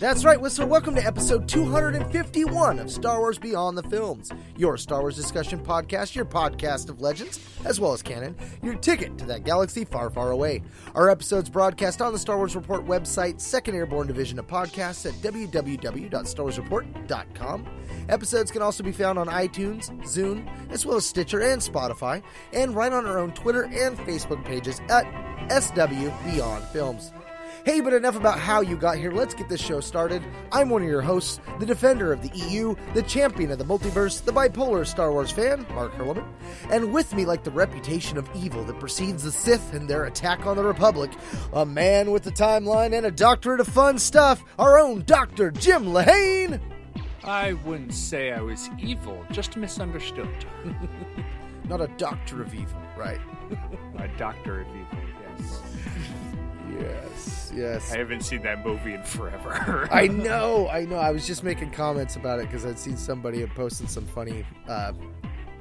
That's right, Whistler. Welcome to episode 251 of Star Wars Beyond the Films, your Star Wars discussion podcast, your podcast of legends, as well as canon, your ticket to that galaxy far, far away. Our episodes broadcast on the Star Wars Report website, Second Airborne Division of Podcasts at www.starwarsreport.com. Episodes can also be found on iTunes, Zune, as well as Stitcher and Spotify, and right on our own Twitter and Facebook pages at SW Beyond Films. Hey, but enough about how you got here. Let's get this show started. I'm one of your hosts, the defender of the EU, the champion of the multiverse, the bipolar Star Wars fan, Mark Hurlman. And with me, like the reputation of evil that precedes the Sith and their attack on the Republic, a man with a timeline and a doctorate of fun stuff, our own Dr. Jim Lahane. I wouldn't say I was evil, just misunderstood. Not a doctor of evil, right? A doctor of evil. Yes, yes. I haven't seen that movie in forever. I know, I know. I was just making comments about it because I'd seen somebody had posted some funny, uh,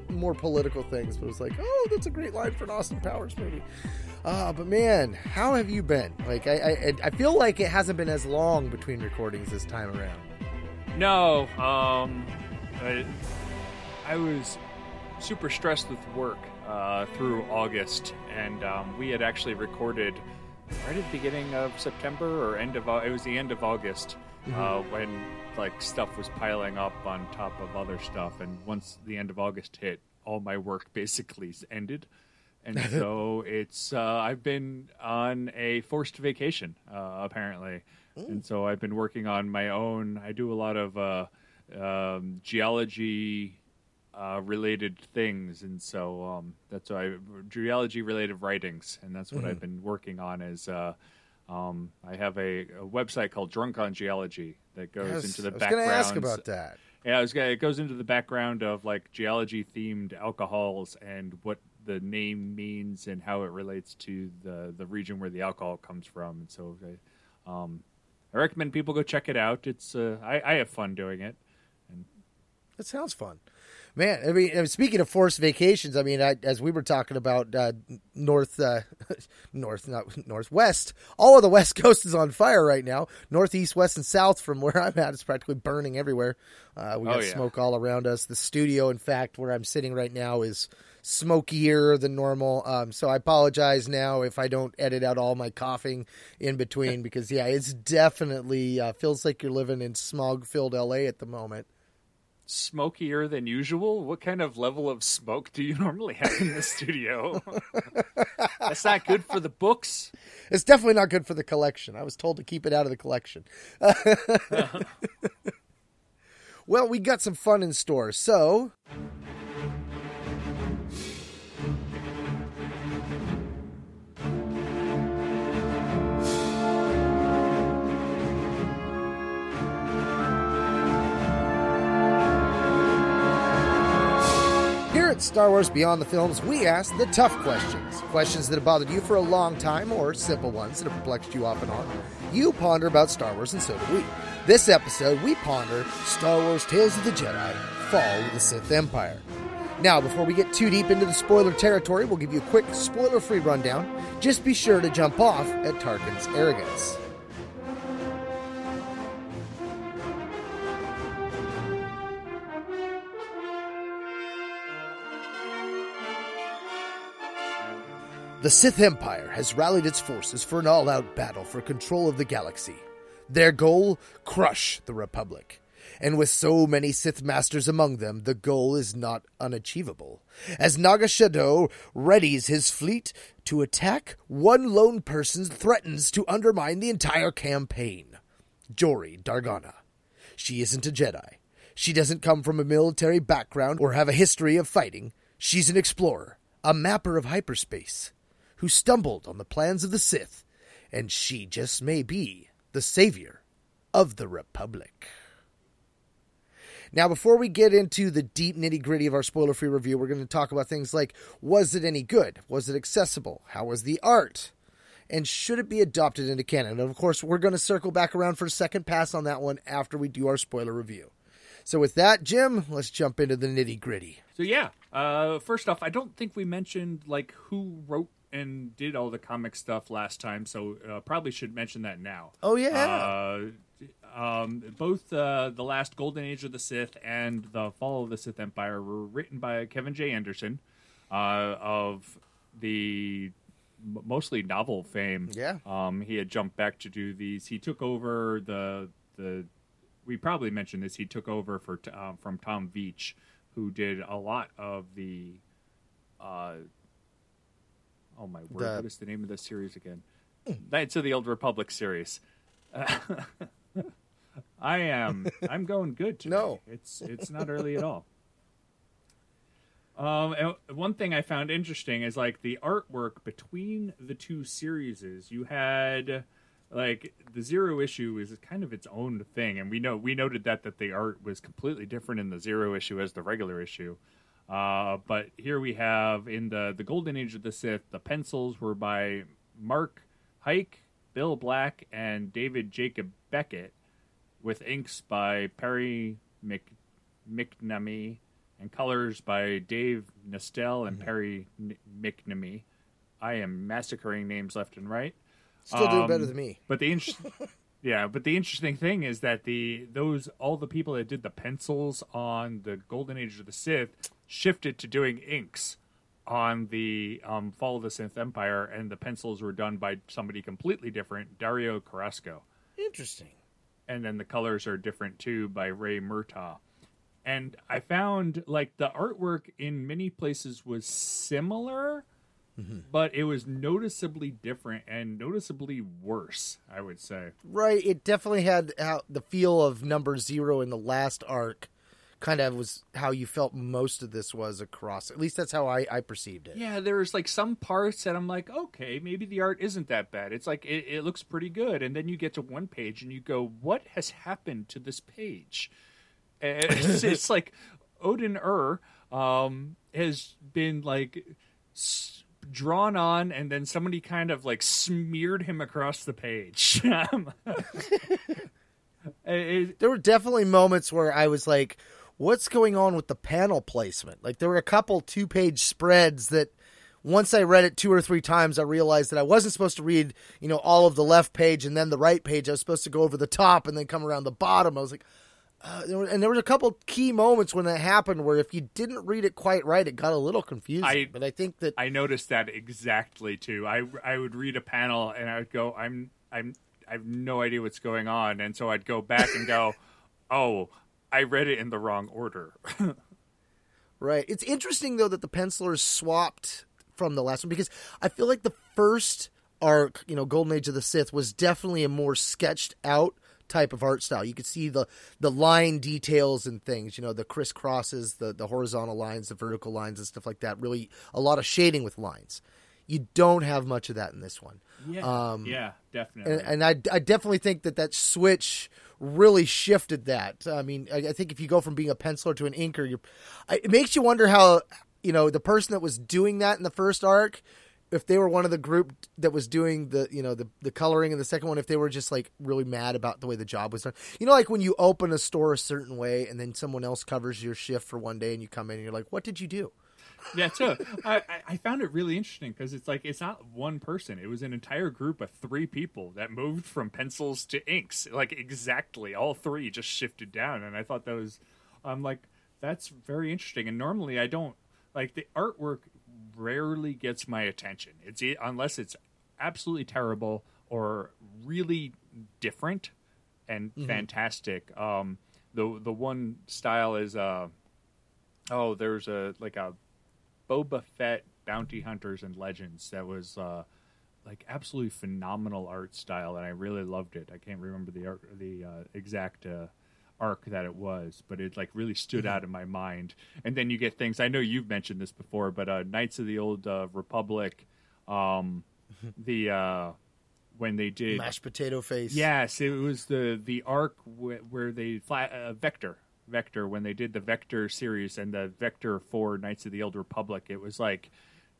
more political things, but it was like, oh, that's a great line for an Austin Powers movie. Uh, but man, how have you been? Like, I, I, I feel like it hasn't been as long between recordings this time around. no, um, I, I was super stressed with work uh, through August, and um, we had actually recorded right at the beginning of September or end of it was the end of August uh, when like stuff was piling up on top of other stuff, and once the end of August hit, all my work basically ended. And so it's uh, I've been on a forced vacation uh, apparently, and so I've been working on my own. I do a lot of uh, um, geology uh, related things, and so um, that's why geology related writings, and that's what I've been working on. Is uh, um, I have a, a website called Drunk on Geology that goes Yes, into the background. I was going to ask about that. yeah, it, was, it goes into the background of like geology themed alcohols and what the name means and how it relates to the the region where the alcohol comes from. And so, I, um, I recommend people go check it out. It's uh, I, I have fun doing it. And That sounds fun. Man, I mean, speaking of forced vacations, I mean, I, as we were talking about uh, north, uh, north, not northwest, all of the west coast is on fire right now. Northeast, west, and south from where I'm at is practically burning everywhere. Uh, we got Oh, yeah. smoke all around us. The studio, in fact, where I'm sitting right now, is smokier than normal. Um, so I apologize now if I don't edit out all my coughing in between because yeah, it's definitely uh, feels like you're living in smog-filled LA at the moment. Smokier than usual. What kind of level of smoke do you normally have in the studio? That's not good for the books. It's definitely not good for the collection. I was told to keep it out of the collection. well, we got some fun in store. So, at Star Wars Beyond the Films, we ask the tough questions. Questions that have bothered you for a long time, or simple ones that have perplexed you off and on. You ponder about Star Wars, and so do we. This episode, we ponder Star Wars Tales of the Jedi Fall of the Sith Empire. Now, before we get too deep into the spoiler territory, we'll give you a quick spoiler free rundown. Just be sure to jump off at Tarkin's arrogance. The Sith Empire has rallied its forces for an all out battle for control of the galaxy. Their goal crush the Republic. And with so many Sith Masters among them, the goal is not unachievable. As Naga Sadow readies his fleet to attack, one lone person threatens to undermine the entire campaign Jori Daragon. She isn't a Jedi. She doesn't come from a military background or have a history of fighting. She's an explorer, a mapper of hyperspace, who stumbled on the plans of the Sith, and she just may be the savior of the Republic. Now, before we get into the deep nitty gritty of our spoiler free review, we're going to talk about things like was it any good? Was it accessible? How was the art? And should it be adopted into canon? And of course, we're going to circle back around for a second pass on that one after we do our spoiler review. So, with that, Jim, let's jump into the nitty gritty. So yeah, uh, first off, I don't think we mentioned like who wrote and did all the comic stuff last time, so uh, probably should mention that now. Oh, yeah. Uh, um, both uh, the last Golden Age of the Sith and the Fall of the Sith Empire were written by Kevin J. Anderson uh, of the mostly novel fame. Yeah. Um, he had jumped back to do these. He took over the the. We probably mentioned this. He took over for uh, from Tom Veitch, who did a lot of the. Uh, oh my word! The- what is the name of this series again? Knights of the Old Republic series. I am. I'm going good today. No. it's it's not early at all. Um, and one thing I found interesting is like the artwork between the two series. You had like the zero issue is kind of its own thing, and we know we noted that that the art was completely different in the zero issue as the regular issue. Uh, but here we have in the the Golden Age of the Sith, the pencils were by Mark Heike, Bill Black, and David Jacob Beckett, with inks by Perry Mc, McNamee and colors by Dave Nestelle and Perry N- McNamee. I am massacring names left and right. Still doing Um, better than me. But the inter- yeah, but the interesting thing is that the those all the people that did the pencils on the Golden Age of the Sith shifted to doing inks on the um, Fall of the Sith Empire, and the pencils were done by somebody completely different, Dario Carrasco Interesting. and then the colors are different too by Ray Murtaugh. And I found like the artwork in many places was similar, but it was noticeably different and noticeably worse. I would say. Right. It definitely had the feel of number zero in the last arc. Kind of was how you felt most of this was across. At least that's how I, I perceived it. Yeah, there's like some parts that I'm like, okay, maybe the art isn't that bad. It's like it, it looks pretty good, and then you get to one page and you go, what has happened to this page? It's, it's like Odan-Urr um, has been like s- drawn on, and then somebody kind of like smeared him across the page. There were definitely moments where I was like, what's going on with the panel placement? Like there were a couple two page spreads that once I read it two or three times, I realized that I wasn't supposed to read, you know, all of the left page and then the right page. I was supposed to go over the top and then come around the bottom. I was like, uh, and there was a couple key moments when that happened where if you didn't read it quite right, it got a little confusing. I- but I think that I noticed that exactly too. I I would read a panel and I would go, I'm I'm I have no idea what's going on, and so I'd go back and go, oh, I read it in the wrong order. Right. It's interesting though that the pencilers swapped from the last one because I feel like the first arc, you know, Golden Age of the Sith was definitely a more sketched out type of art style. You could see the the line details and things, you know, the crisscrosses, the the horizontal lines, the vertical lines and stuff like that. Really a lot of shading with lines. You don't have much of that in this one. Yeah, Um, yeah, definitely. and, and I, I definitely think that that switch really shifted that. I mean, I, I think if you go from being a penciler to an inker, you're, I- it makes you wonder how you know the person that was doing that in the first arc, if they were one of the group that was doing the you know the the coloring in the second one, if they were just like really mad about the way the job was done. You know, like when you open a store a certain way and then someone else covers your shift for one day and you come in and you're like, what did you do? Yeah, too. I, I- I found it really interesting because it's like it's not one person; it was an entire group of three people that moved from pencils to inks. Like exactly, all three just shifted down, and I thought that was, I'm like, that's very interesting. And normally, I don't like the artwork. Rarely gets my attention. It's unless it's absolutely terrible or really different and fantastic. Um, the the one style is uh, oh, there's a like a Boba Fett Bounty Hunters and Legends that was uh, like absolutely phenomenal art style, and I really loved it. I can't remember the art, the uh, exact uh, arc that it was, but it like really stood out in my mind. And then you get things I know you've mentioned this before, but uh, Knights of the Old uh, Republic, um, the uh, when they did Mashed potato face. Yes, it was the the arc wh- where they fly uh, Vector. Vector when they did the Vector series and the Vector for Knights of the Old Republic. It was like,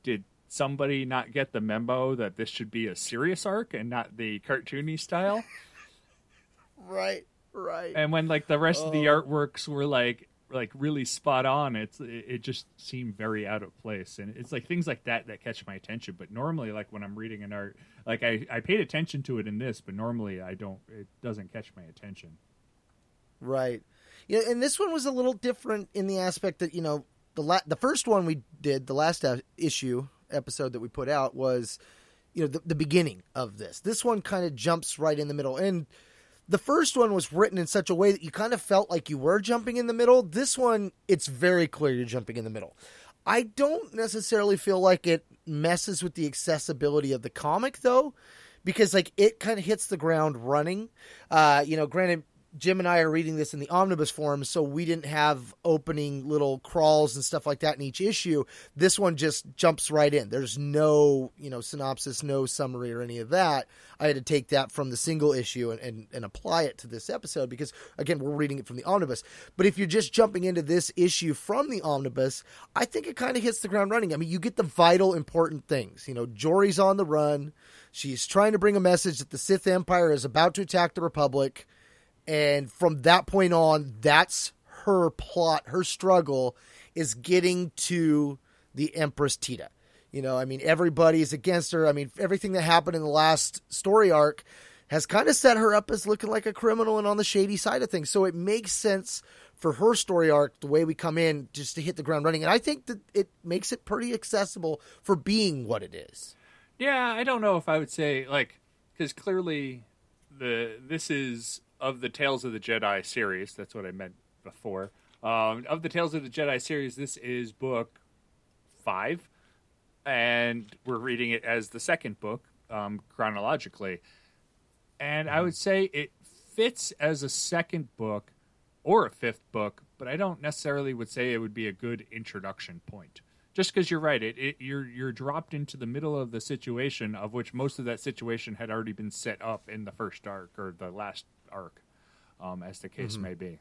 did somebody not get the memo that this should be a serious arc and not the cartoony style? Right, right. and when like the rest of the Oh. artworks were like like really spot on it's it, it just seemed very out of place and it's like things like that that catch my attention but normally like when i'm reading an art like i i paid attention to it in this but normally i don't it doesn't catch my attention Right. Yeah, and this one was a little different in the aspect that you know the la- the first one we did, the last uh, issue episode that we put out was you know the, the beginning of this. This one kind of jumps right in the middle, and the first one was written in such a way that you kind of felt like you were jumping in the middle. This one, it's very clear you're jumping in the middle. I don't necessarily feel like it messes with the accessibility of the comic though, because like it kind of hits the ground running. Uh, you know, granted, Jim and I are reading this in the omnibus form, so we didn't have opening little crawls and stuff like that in each issue. This one just jumps right in. There's no, you know, synopsis, no summary or any of that. I had to take that from the single issue and, and, and apply it to this episode because, again, we're reading it from the omnibus. But if you're just jumping into this issue from the omnibus, I think it kind of hits the ground running. I mean, you get the vital, important things. You know, Jori's on the run. She's trying to bring a message that the Sith Empire is about to attack the Republic and from that point on that's her plot her struggle is getting to the empress Teta. You know i mean everybody's against her. I mean everything that happened in the last story arc has kind of set her up as looking like a criminal and on the shady side of things. So it makes sense for her story arc the way we come in just to hit the ground running. And i think that it makes it pretty accessible for being what it is. Yeah i don't know if i would say like because clearly the this is of the tales of the jedi series that's what i meant before um, of the tales of the jedi series this is book five and we're reading it as the second book um, chronologically. And i would say it fits as a second book or a fifth book but i don't necessarily would say it would be a good introduction point. Just because you're right it, it you're you're dropped into the middle of the situation of which most of that situation had already been set up in the first arc or the last arc um, as the case may be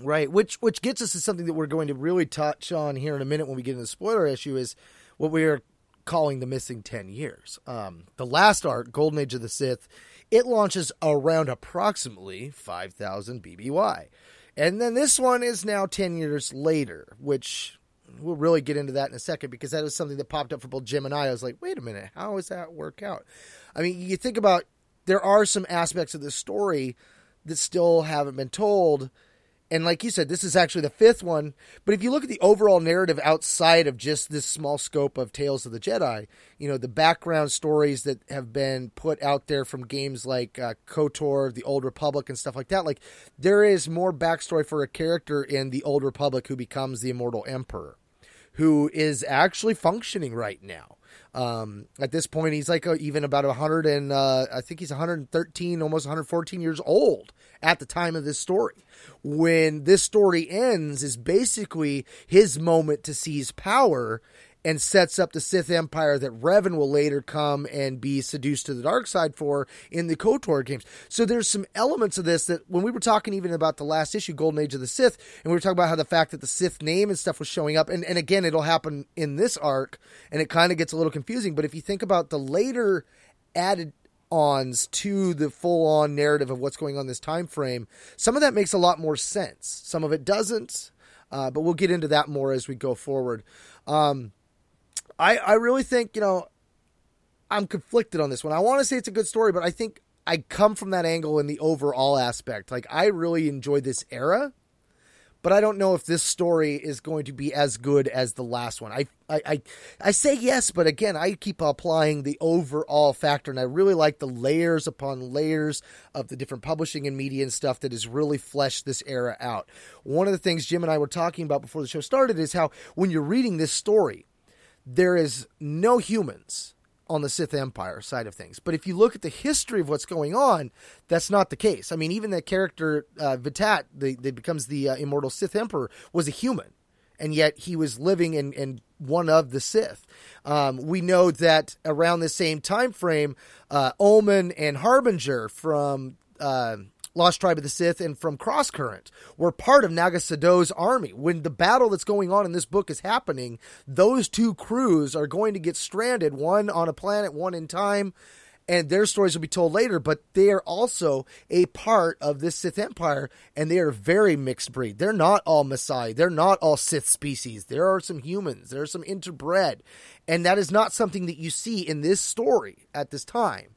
Right, which which gets us to something that we're going to really touch on here in a minute when we get into the spoiler issue is what we are calling the missing 10 years. Um, the last arc, Golden Age of the Sith, it launches around approximately 5000 BBY. And then this one is now 10 years later, which we'll really get into that in a second because that is something that popped up for both Jim and I. I was like, wait a minute, how does that work out? I mean, you think about there are some aspects of this story that still haven't been told. And like you said, this is actually the fifth one. But if you look at the overall narrative outside of just this small scope of Tales of the Jedi, you know, the background stories that have been put out there from games like uh, KOTOR, the Old Republic, and stuff like that, like there is more backstory for a character in the Old Republic who becomes the Immortal Emperor, who is actually functioning right now. Um, at this point, he's like uh, even about a 100 and uh, I think he's 113, almost 114 years old at the time of this story. When this story ends, is basically his moment to seize power and sets up the Sith Empire that Revan will later come and be seduced to the dark side for in the KOTOR games. So there's some elements of this that when we were talking even about the last issue, Golden Age of the Sith, and we were talking about how the fact that the Sith name and stuff was showing up, and, and again, it'll happen in this arc, and it kind of gets a little confusing. But if you think about the later added ons to the full on narrative of what's going on this time frame, some of that makes a lot more sense. Some of it doesn't. Uh, but we'll get into that more as we go forward. Um, I, I really think, you know, I'm conflicted on this one. I want to say it's a good story, but I think I come from that angle in the overall aspect. Like, I really enjoy this era, but I don't know if this story is going to be as good as the last one. I, I, I, I say yes, but again, I keep applying the overall factor, and I really like the layers upon layers of the different publishing and media and stuff that has really fleshed this era out. One of the things Jim and I were talking about before the show started is how when you're reading this story, there is no humans on the Sith Empire side of things. But if you look at the history of what's going on, that's not the case. I mean, even that character uh, Vitiate, that becomes the uh, immortal Sith Emperor, was a human, and yet he was living in, in one of the Sith. Um, we know that around the same time frame, uh, Omen and Harbinger from uh, Lost Tribe of the Sith and from Crosscurrent were part of Naga Sadow's army. When the battle that's going on in this book is happening, those two crews are going to get stranded, one on a planet, one in time, and their stories will be told later, but they are also a part of this Sith Empire, and they are very mixed breed. They're not all Massassi. They're not all Sith species. There are some humans. There are some interbred. And that is not something that you see in this story at this time.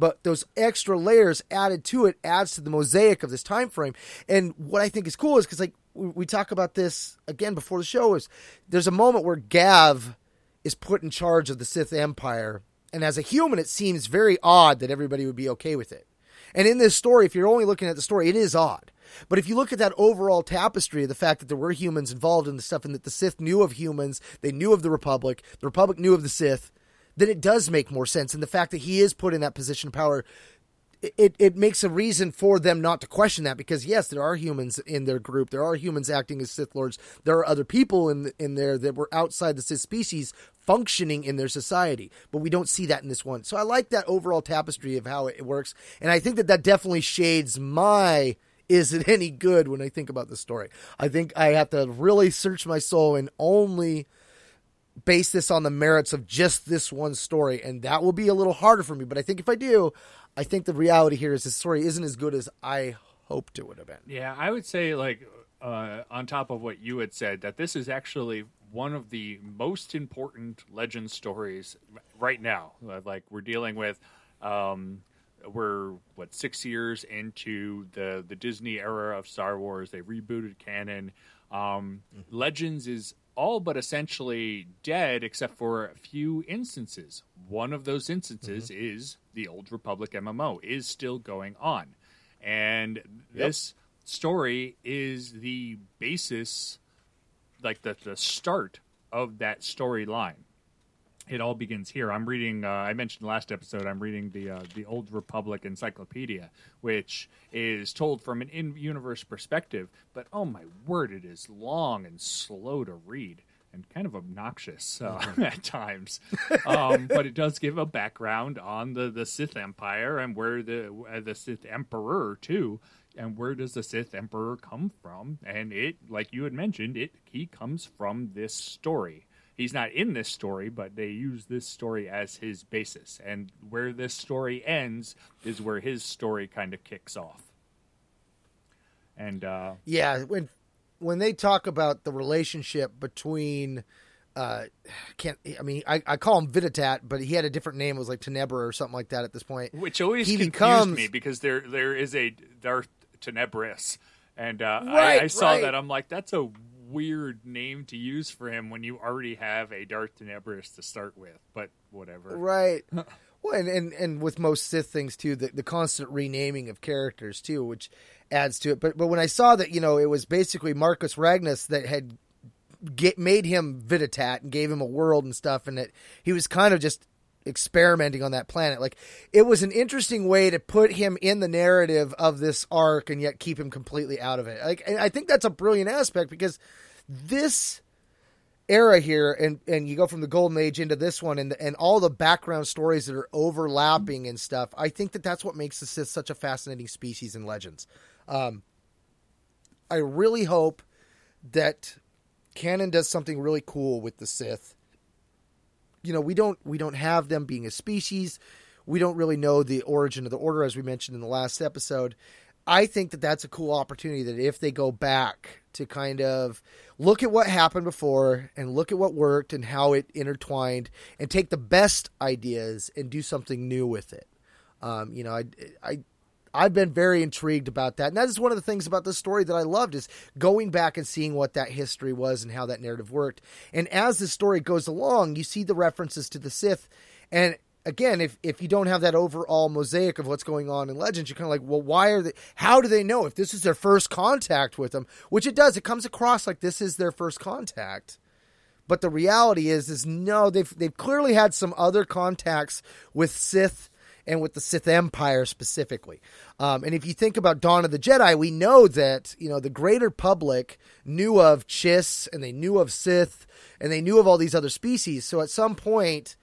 But those extra layers added to it adds to the mosaic of this time frame. And what I think is cool is because like we talk about this again before the show is there's a moment where Gav is put in charge of the Sith Empire and as a human, it seems very odd that everybody would be okay with it. And in this story, if you're only looking at the story, it is odd. But if you look at that overall tapestry of the fact that there were humans involved in the stuff and that the Sith knew of humans, they knew of the Republic, the Republic knew of the Sith, then it does make more sense. And the fact that he is put in that position of power it, it makes a reason for them not to question that because yes, there are humans in their group. There are humans acting as Sith lords. There are other people in in there that were outside the Sith species functioning in their society, but we don't see that in this one. So I like that overall tapestry of how it works, and I think that that definitely shades my is it any good when I think about the story. I think I have to really search my soul and only base this on the merits of just this one story, and that will be a little harder for me. But I think if I do, I think the reality here is this story isn't as good as I hoped it would have been. Yeah, I would say like uh, on top of what you had said that this is actually one of the most important legend stories right now. Like we're dealing with, um, we're what six years into the the Disney era of Star Wars. They rebooted canon. Um, mm-hmm. Legends is all but essentially dead except for a few instances. One of those instances mm-hmm. is the Old Republic MMO is still going on. And yep. this story is the basis, like the, the start of that storyline. It all begins here. I'm reading. Uh, I mentioned last episode. I'm reading the uh, the Old Republic Encyclopedia, which is told from an in-universe perspective. But oh my word, it is long and slow to read and kind of obnoxious uh, mm-hmm. at times. Um, but it does give a background on the, the Sith Empire and where the uh, the Sith Emperor too, and where does the Sith Emperor come from? And it, like you had mentioned, it he comes from this story. He's not in this story, but they use this story as his basis. And where this story ends is where his story kind of kicks off. And uh, yeah, when when they talk about the relationship between uh can't I mean I, I call him Vitiate, but he had a different name. It was like Tenebrae or something like that at this point. Which always he confused becomes... me because there there is a Darth Tenebrous, and uh, right, I, I, saw right. that I'm like that's a weird name to use for him when you already have a Darth Tenebrous to start with. But whatever. Right. well, and, and and with most Sith things too, the the constant renaming of characters too, which adds to it. But but when I saw that, you know, it was basically Marka Ragnos that had get, made him Vitiate and gave him a world and stuff, and that he was kind of just experimenting on that planet. Like it was an interesting way to put him in the narrative of this arc and yet keep him completely out of it. Like I think that's a brilliant aspect because this era here and and you go from the golden age into this one and and all the background stories that are overlapping and stuff i think that that's what makes the sith such a fascinating species in legends um, I really hope that canon does something really cool with the Sith. You know, we don't we don't have them being a species. We don't really know the origin of the order, as we mentioned in the last episode. I think that that's a cool opportunity that if they go back to kind of look at what happened before and look at what worked and how it intertwined and take the best ideas and do something new with it. Um, you know, I, I I've been very intrigued about that. And that is one of the things about this story that I loved is going back and seeing what that history was and how that narrative worked. And as the story goes along, you see the references to the Sith. And again, if, if you don't have that overall mosaic of what's going on in Legends, you're kind of like, well, why are they, how do they know if this is their first contact with them? Which it does. It comes across like this is their first contact. But the reality is, is no, they've, they've clearly had some other contacts with Sith and with the Sith Empire specifically. Um, and if you think about Dawn of the Jedi, we know that you know the greater public knew of Chiss and they knew of Sith and they knew of all these other species. So at some point,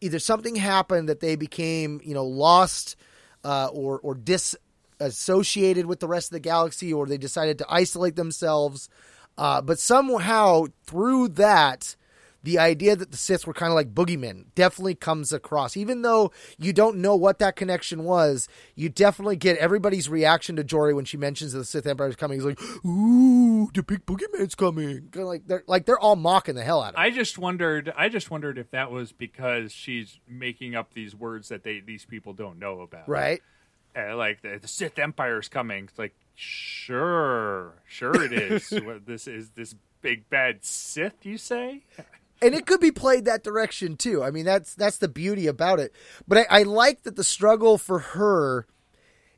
either something happened that they became you know lost uh, or or disassociated with the rest of the galaxy or they decided to isolate themselves. Uh, but somehow through that, the idea that the Sith were kind of like boogeymen definitely comes across. Even though you don't know what that connection was, you definitely get everybody's reaction to Jori when she mentions that the Sith Empire is coming. He's like, "Ooh, the big boogeyman's coming!" Kinda like they're like they're all mocking the hell out of. It. I just wondered. I just wondered if that was because she's making up these words that they these people don't know about. Right. Uh, like the, the Sith Empire is coming. It's like sure, sure it is. what, this is this big bad Sith. You say? And it could be played that direction too. I mean, that's that's the beauty about it. But I, I like that the struggle for her,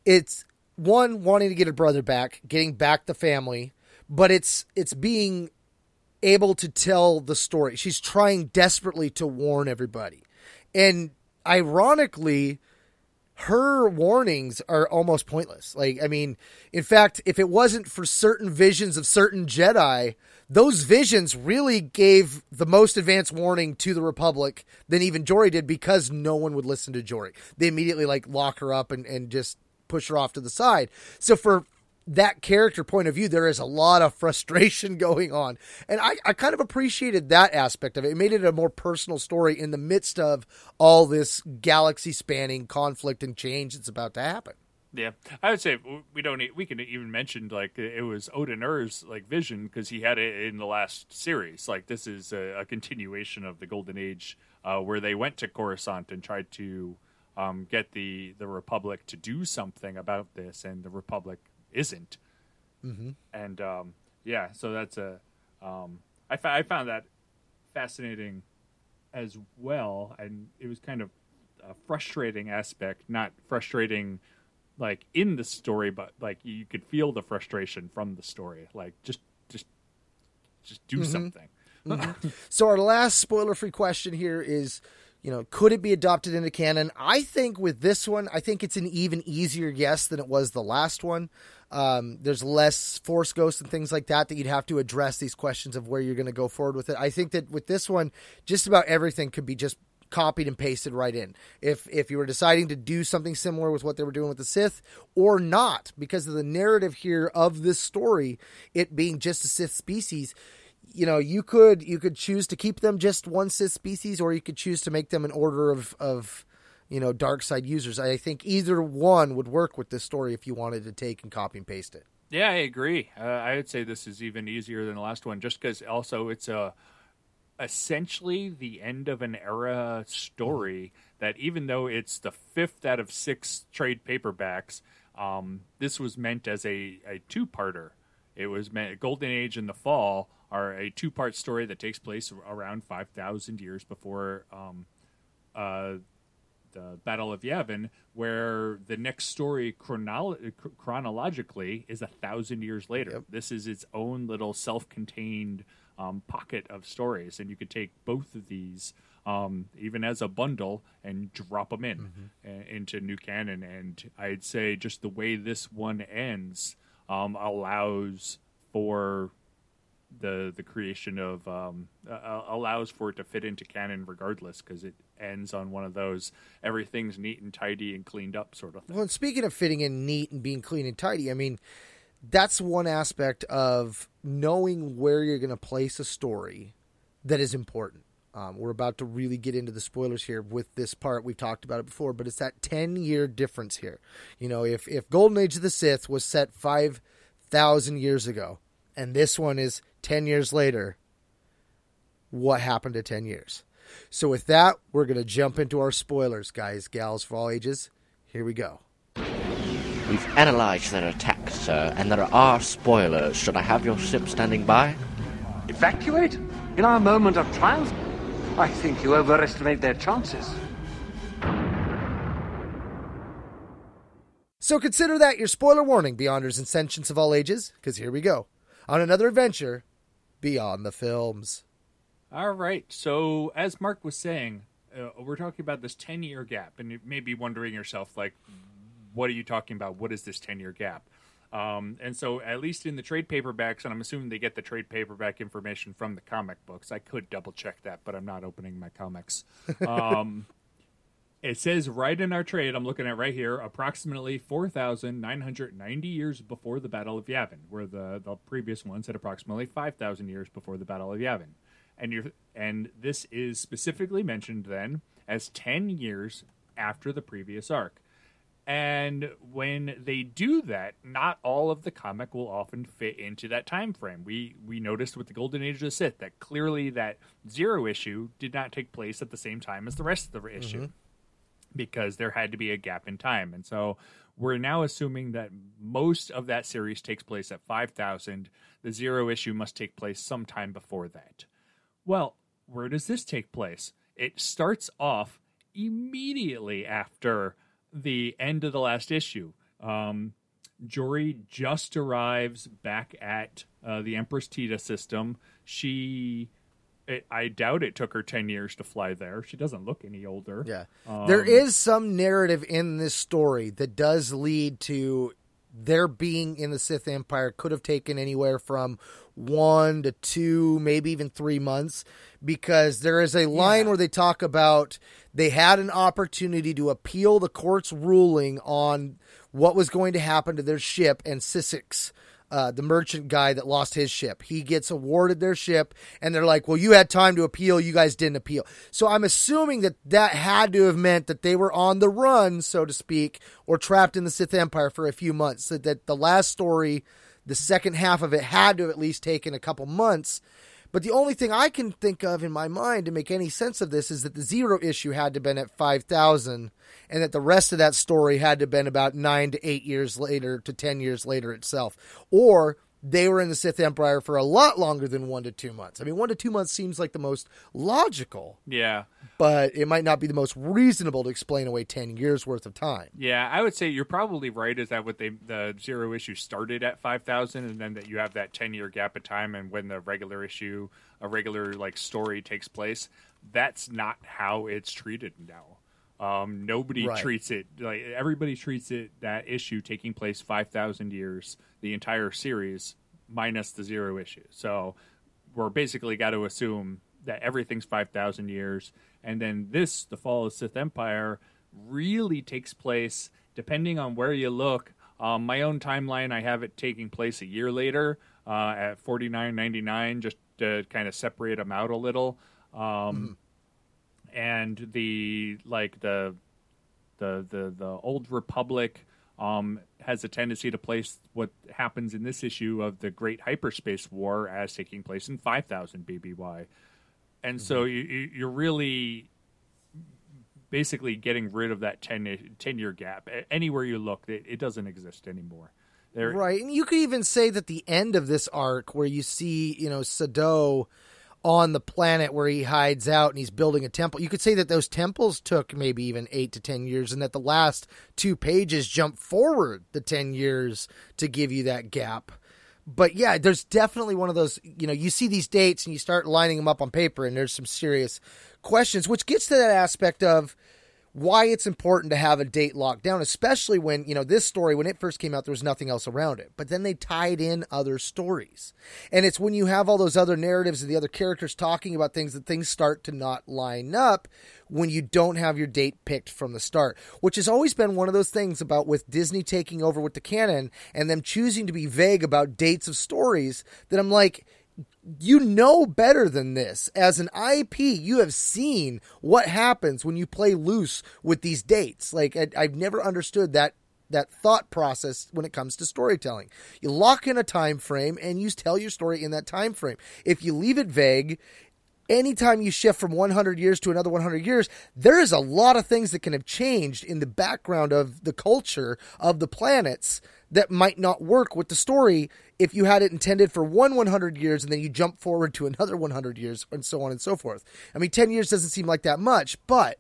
it's one wanting to get her brother back, getting back the family, but it's it's being able to tell the story. She's trying desperately to warn everybody, and ironically, her warnings are almost pointless. Like, I mean, in fact, if it wasn't for certain visions of certain Jedi, those visions really gave the most advanced warning to the Republic than even Jori did because no one would listen to Jori. They immediately like lock her up and, and just push her off to the side. So for that character point of view, there is a lot of frustration going on. And I, I kind of appreciated that aspect of it. It made it a more personal story in the midst of all this galaxy spanning conflict and change that's about to happen. Yeah, I would say we don't. We can even mention like it was Odan-Urr's like vision because he had it in the last series. Like this is a, a continuation of the Golden Age, uh, where they went to Coruscant and tried to um, get the the Republic to do something about this, and the Republic isn't. Mm-hmm. And um, yeah, so that's a. Um, I, fa- I found that fascinating as well, and it was kind of a frustrating aspect, not frustrating like in the story, but like you could feel the frustration from the story. Like just just just do mm-hmm. something. Mm-hmm. so our last spoiler-free question here is, you know, could it be adopted into canon? I think with this one, I think it's an even easier yes than it was the last one. Um, there's less force ghosts and things like that that you'd have to address these questions of where you're going to go forward with it. I think that with this one, just about everything could be just copied and pasted right in. If if you were deciding to do something similar with what they were doing with the Sith or not, because of the narrative here of this story, it being just a Sith species, you know, you could you could choose to keep them just one Sith species, or you could choose to make them an order of of you know dark side users. I think either one would work with this story if you wanted to take and copy and paste it. Yeah, I agree. Uh, I would say this is even easier than the last one, just because also it's a essentially the end of an era story that even though it's the fifth out of six trade paperbacks, um, this was meant as a, a two parter. It was meant Golden Age in the Fall are a two part story that takes place around 5,000 years before um, uh, the Battle of Yavin, where the next story chronolo- chronologically is a thousand years later. Yep. This is its own little self contained um, pocket of stories, and you could take both of these um, even as a bundle and drop them in mm-hmm. into new canon. And I'd say just the way this one ends um, allows for the the creation of um, uh, allows for it to fit into canon regardless because it ends on one of those everything's neat and tidy and cleaned up sort of thing. Well, speaking of fitting in neat and being clean and tidy, I mean that's one aspect of knowing where you're going to place a story that is important. Um, we're about to really get into the spoilers here with this part. We've talked about it before, but it's that 10 year difference here. You know, if, if Golden Age of the Sith was set 5,000 years ago, and this one is 10 years later, what happened to 10 years? So, with that, we're going to jump into our spoilers, guys, gals, for all ages. Here we go. We've analysed their attack, sir, and there are spoilers. Should I have your ship standing by? Evacuate? In our moment of triumph? I think you overestimate their chances. So consider that your spoiler warning, Beyonders and Sentients of all ages, because here we go. On another adventure beyond the films. All right. So, as Mark was saying, uh, we're talking about this 10 year gap, and you may be wondering yourself, like, what are you talking about? What is this 10 year gap? Um, and so, at least in the trade paperbacks, and I'm assuming they get the trade paperback information from the comic books. I could double check that, but I'm not opening my comics. Um, It says right in our trade, I'm looking at right here, approximately 4,990 years before the Battle of Yavin, where the, the previous one said approximately 5,000 years before the Battle of Yavin. And you're, and this is specifically mentioned then as 10 years after the previous arc. And when they do that, not all of the comic will often fit into that time frame. We we noticed with the Golden Age of the Sith that clearly that zero issue did not take place at the same time as the rest of the issue mm-hmm. Because there had to be a gap in time. And so we're now assuming that most of that series takes place at 5000. The zero issue must take place sometime before that. Well, where does this take place? It starts off immediately after the end of the last issue. Um, Jori just arrives back at uh, the Empress Teta system. She, it, I doubt it took her 10 years to fly there. She doesn't look any older. Yeah. Um, there is some narrative in this story that does lead to their being in the Sith Empire could have taken anywhere from one to two, maybe even three months, because there is a line where they talk about they had an opportunity to appeal the court's ruling on what was going to happen to their ship and Sissix. Uh, the merchant guy that lost his ship. He gets awarded their ship, and they're like, Well, you had time to appeal. You guys didn't appeal. So I'm assuming that that had to have meant that they were on the run, so to speak, or trapped in the Sith Empire for a few months. So that the last story, the second half of it, had to have at least taken a couple months. But the only thing I can think of in my mind to make any sense of this is that the zero issue had to have been at 5,000 and that the rest of that story had to have been about nine to eight years later to 10 years later itself. Or they were in the Sith Empire for a lot longer than one to two months. I mean, one to two months seems like the most logical, Yeah. but it might not be the most reasonable to explain away 10 years worth of time. Yeah, I would say you're probably right. Is that what they the zero issue started at five thousand, and then that you have that ten year gap of time, and when the regular issue, a regular like story takes place, that's not how it's treated now. Um, nobody Right. treats it like everybody treats it that issue taking place five thousand years, the entire series minus the zero issue. So we're basically got to assume that everything's 5,000 years. And then this, the fall of the Sith Empire, really takes place, depending on where you look. Um, my own timeline, I have it taking place a year later uh, at 49.99, just to kind of separate them out a little. Um, And the like the the the the old republic um, has a tendency to place what happens in this issue of the Great Hyperspace War as taking place in 5000 BBY, and so you, you- you're really basically getting rid of that 10, 10 year gap. Anywhere you look, it, it doesn't exist anymore. There, Right. And you could even say that the end of this arc where you see, you know, Sadow on the planet where he hides out and he's building a temple, you could say that those temples took maybe even eight to 10 years and that the last two pages jump forward the 10 years to give you that gap. But yeah, there's definitely one of those, you know, you see these dates and you start lining them up on paper and there's some serious questions, which gets to that aspect of, why it's important to have a date locked down, especially when, you know, this story, when it first came out, there was nothing else around it. But then they tied in other stories. And it's when you have all those other narratives and the other characters talking about things that things start to not line up when you don't have your date picked from the start, which has always been one of those things about with Disney taking over with the canon and them choosing to be vague about dates of stories that I'm like, you know better than this. As an IP, you have seen what happens when you play loose with these dates. Like I, I've never understood that that thought process when it comes to storytelling. You lock in a time frame and you tell your story in that time frame. If you leave it vague, anytime you shift from 100 years to another 100 years, there is a lot of things that can have changed in the background of the culture of the planets that might not work with the story if you had it intended for one 100 years and then you jump forward to another 100 years and so on and so forth. I mean, 10 years doesn't seem like that much, but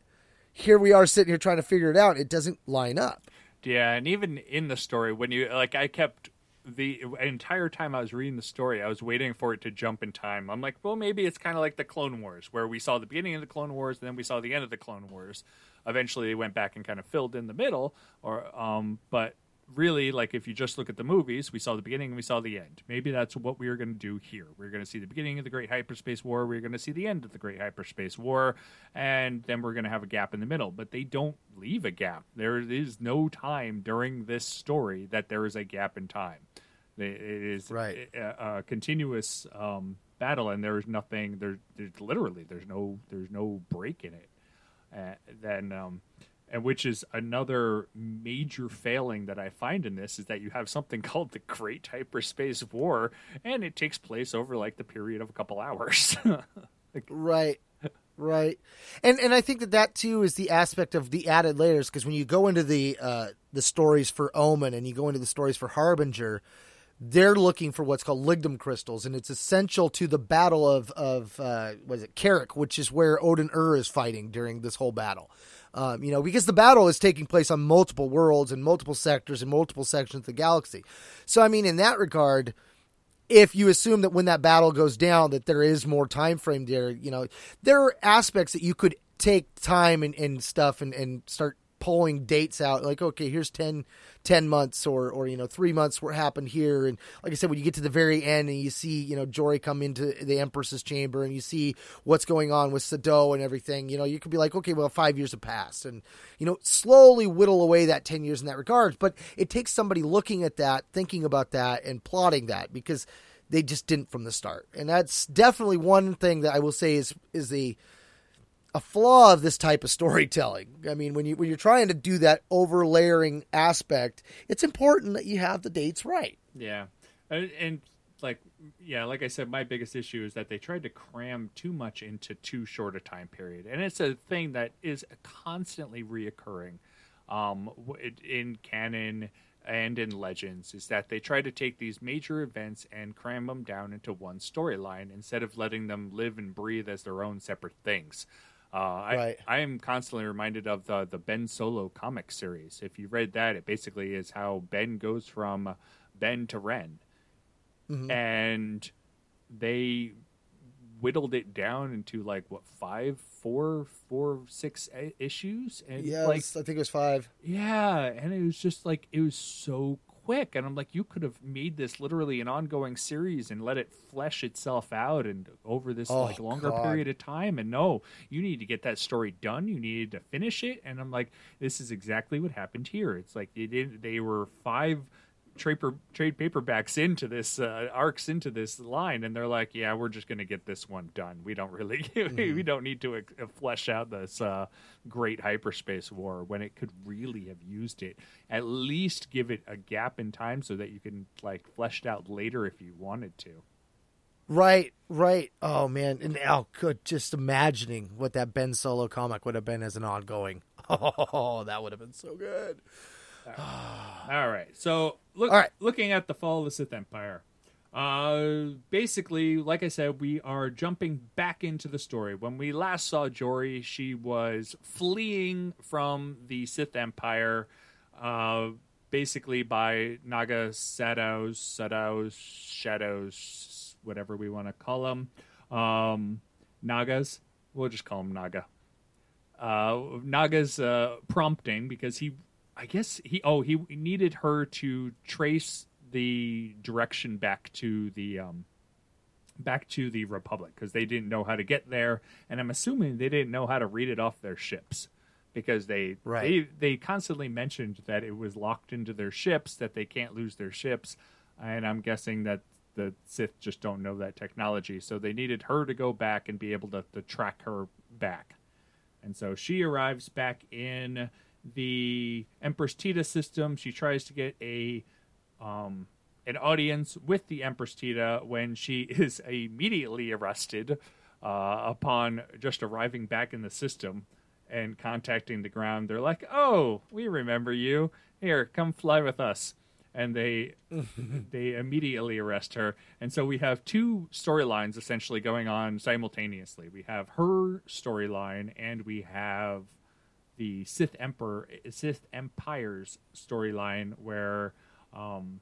here we are sitting here trying to figure it out. It doesn't line up. Yeah, and even in the story, when you like, I kept the entire time I was reading the story, I was waiting for it to jump in time. I'm like, well, maybe it's kind of like the Clone Wars, where we saw the beginning of the Clone Wars, and then we saw the end of the Clone Wars. Eventually, they went back and kind of filled in the middle, or um, but really, like if you just look at the movies, we saw the beginning and we saw the end. Maybe that's what we are going to do here. We're going to see the beginning of the Great Hyperspace War. We're going to see the end of the Great Hyperspace War, and then we're going to have a gap in the middle. But they don't leave a gap. There is no time during this story that there is a gap in time. It is Right. a, a continuous um, battle, and there is nothing. There, there's literally there's no there's no break in it. Uh, then um, and which is another major failing that I find in this is that you have something called the Great Hyperspace War, and it takes place over like the period of a couple hours. Right. Right. And and I think that that too is the aspect of the added layers because when you go into the uh the stories for Omen and you go into the stories for Harbinger, they're looking for what's called Lignan crystals and it's essential to the battle of of uh it Kirrek, which is where Odan-Urr is fighting during this whole battle. Um, you know, because the battle is taking place on multiple worlds and multiple sectors and multiple sections of the galaxy. So I mean in that regard, if you assume that when that battle goes down that there is more time frame there you know there are aspects that you could take time and, and stuff and, and start pulling dates out like okay here's 10, 10 months or or you know three months what happened here. And like i said when you get to the very end and you see you know Jori come into the empress's chamber and you see what's going on with Sadow and everything you know you could be like okay well five years have passed and you know slowly whittle away that 10 years in that regard. But it takes somebody looking at that thinking about that and plotting that because they just didn't from the start. And that's definitely one thing that i will say is is a a flaw of this type of storytelling. I mean, when you when you're trying to do that over layering aspect, it's important that you have the dates right. Yeah, and, and like yeah, like I said, my biggest issue is that they tried to cram too much into too short a time period, and it's a thing that is constantly reoccurring um, in canon and in legends. Is that they try to take these major events and cram them down into one storyline instead of letting them live and breathe as their own separate things. Uh, I, Right. I am constantly reminded of the the Ben Solo comic series. If you read that, it basically is how Ben goes from Ben to Ren, and they whittled it down into like what five, four, four, six issues, and Yeah, like I think it was five. yeah, and it was just like it was so quick, and I'm like, you could have made this literally an ongoing series and let it flesh itself out and over this Oh, like longer God. period of time. And no, you need to get that story done. You needed to finish it, and I'm like, this is exactly what happened here. It's like they didn't. They were five trade, trade paperbacks into this uh, arcs into this line and they're like yeah we're just going to get this one done we don't really we don't need to uh, flesh out this uh, great hyperspace war when it could really have used it at least give it a gap in time so that you can like flesh it out later if you wanted to Right, right. Oh man, and now good. Just imagining what that Ben Solo comic would have been as an ongoing. Oh, that would have been so good. All right. So look, All right. looking at the fall of the Sith Empire. Uh, basically, like I said, we are jumping back into the story. When we last saw Jori, she was fleeing from the Sith Empire, uh, basically by Naga Shadows, Shadows, Shadows, whatever we want to call them. Um, Nagas. We'll just call them Naga uh, Naga's uh, prompting because he, I guess he, oh, he needed her to trace the direction back to the, um, back to the Republic because they didn't know how to get there, and I'm assuming they didn't know how to read it off their ships because they Right. they they constantly mentioned that it was locked into their ships that they can't lose their ships, and I'm guessing that the Sith just don't know that technology, so they needed her to go back and be able to, to track her back. And so she arrives back in the Empress Teta system. She tries to get a um, an audience with the Empress Teta when she is immediately arrested uh, upon just arriving back in the system and contacting the ground. They're like, "Oh, we remember you. Here, come fly with us." And they they immediately arrest her. And so we have two storylines essentially going on simultaneously. We have her storyline and we have the Sith Emperor Sith Empire's storyline where um,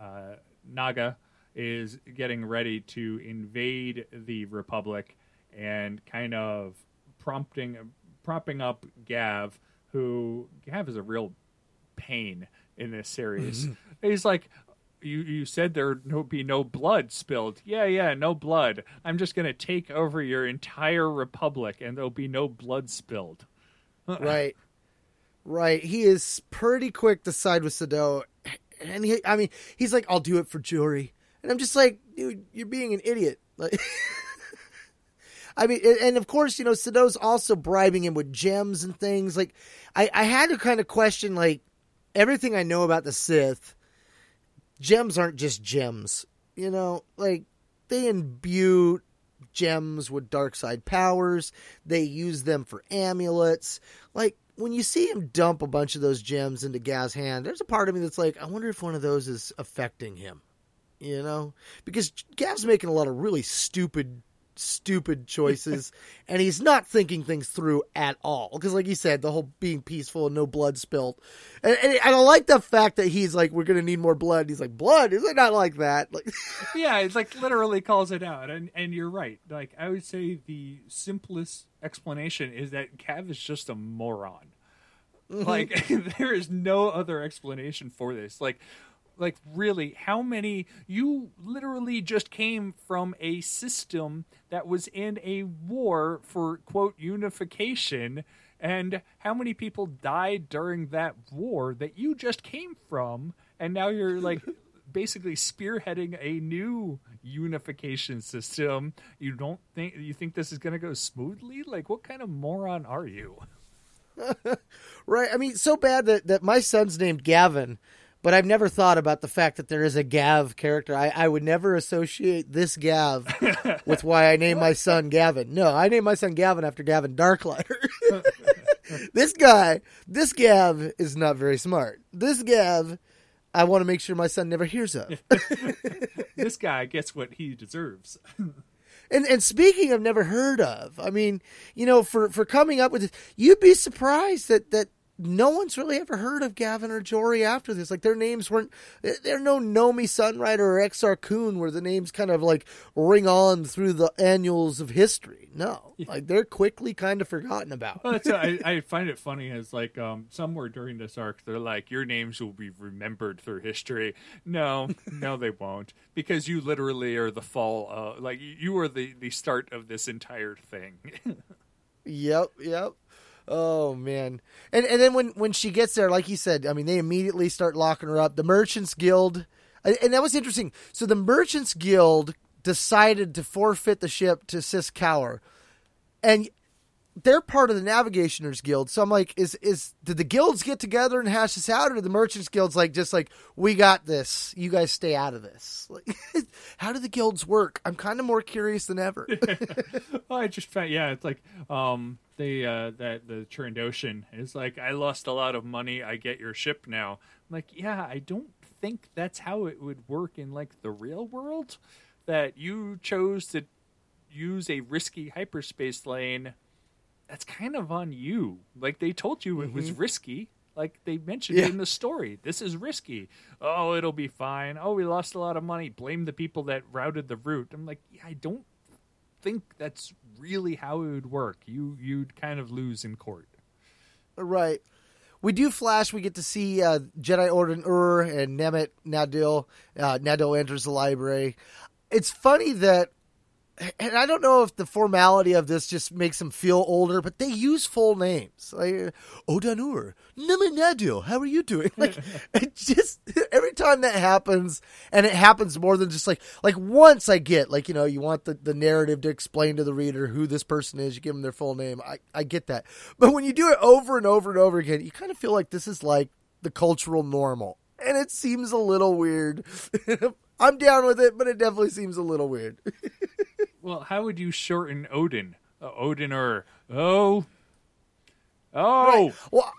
uh, Naga is getting ready to invade the Republic and kind of prompting propping up Gav, who Gav is a real pain in this series. He's like, you you said there no be no blood spilled. Yeah, yeah, no blood. I'm just gonna take over your entire republic, and there'll be no blood spilled. right, right. He is pretty quick to side with Sadow, and he, I mean, he's like, "I'll do it for jewelry," and I'm just like, "Dude, you're being an idiot." Like, I mean, and- and of course, you know, Sadow's also bribing him with gems and things. Like, I, I had to kind of question, like, everything I know about the Sith. Gems aren't just gems, you know. Like, they imbue gems with dark side powers. They use them for amulets. Like when you see him dump a bunch of those gems into Gav's hand, there's a part of me that's like, I wonder if one of those is affecting him. You know, because Gav's making a lot of really stupid, stupid choices, and he's not thinking things through at all. Because, like you said, the whole being peaceful and no blood spilled, and, and, and I like the fact that he's like, we're gonna need more blood. He's like, blood? Is it not like that? Like, yeah, it's like literally calls it out, and and you're right. Like I would say, the simplest explanation is that Gav is just a moron. Mm-hmm. Like there is no other explanation for this. Like like really how many you literally just came from a system that was in a war for quote unification and how many people died during that war that you just came from and now you're like basically spearheading a new unification system you don't think you think this is going to go smoothly like what kind of moron are you right? I mean, so bad that, that my son's named Gavin, but I've never thought about the fact that there is a Gav character. I, I would never associate this Gav with why I named my son Gavin. No, I named my son Gavin after Gavin Darklighter. this guy, this Gav is not very smart. This Gav, I want to make sure my son never hears of. this guy gets what he deserves And and speaking of never heard of, I mean, you know, for for coming up with this, you'd be surprised that that no one's really ever heard of Gavin or Jori after this. Like their names weren't there no Nomi Sunrider or Exar Kun where the names kind of like ring on through the annuals of history. No. Like they're quickly kind of forgotten about. well, I, I find it funny as like um, somewhere during this arc they're like your names will be remembered through history no no they won't because you literally are the fall uh, like you are the the start of this entire thing Yep, yep. Oh man. And and then when when she gets there, like you said, I mean, they immediately start locking her up. The Merchants Guild, and that was interesting. So the Merchants Guild decided to forfeit the ship to Sis Cower, and they're part of the Navigationers Guild. So I'm like, is is did the guilds get together and hash this out, or did the Merchants Guild's like just like we got this, you guys stay out of this? Like, how do the guilds work? I'm kind of more curious than ever. well, I just found yeah it's like um they uh that the Trandoshan is like I lost a lot of money I get your ship now I'm like yeah I don't think that's how it would work in like the real world that you chose to use a risky hyperspace lane that's kind of on you like they told you it was risky like they mentioned Yeah. in the story this is risky oh it'll be fine oh we lost a lot of money blame the people that routed the route i'm like yeah i don't think that's really how it would work. You you'd kind of lose in court. Right. We do flash. We get to see uh, Jedi Odan-Urr and Nemet Nadill. Uh, Nadill enters the library. It's funny that, and I don't know if the formality of this just makes them feel older, but they use full names. Like, Odan-Urr, Nemet how are you doing? Like, it just, every time that happens, and it happens more than just like, like once I get, like, you know, you want the, the narrative to explain to the reader who this person is, you give them their full name. I, I get that. But when you do it over and over and over again, you kind of feel like this is like the cultural normal. And it seems a little weird. I'm down with it, but it definitely seems a little weird. Well, how would you shorten Odan? Uh, Odin or oh oh Well,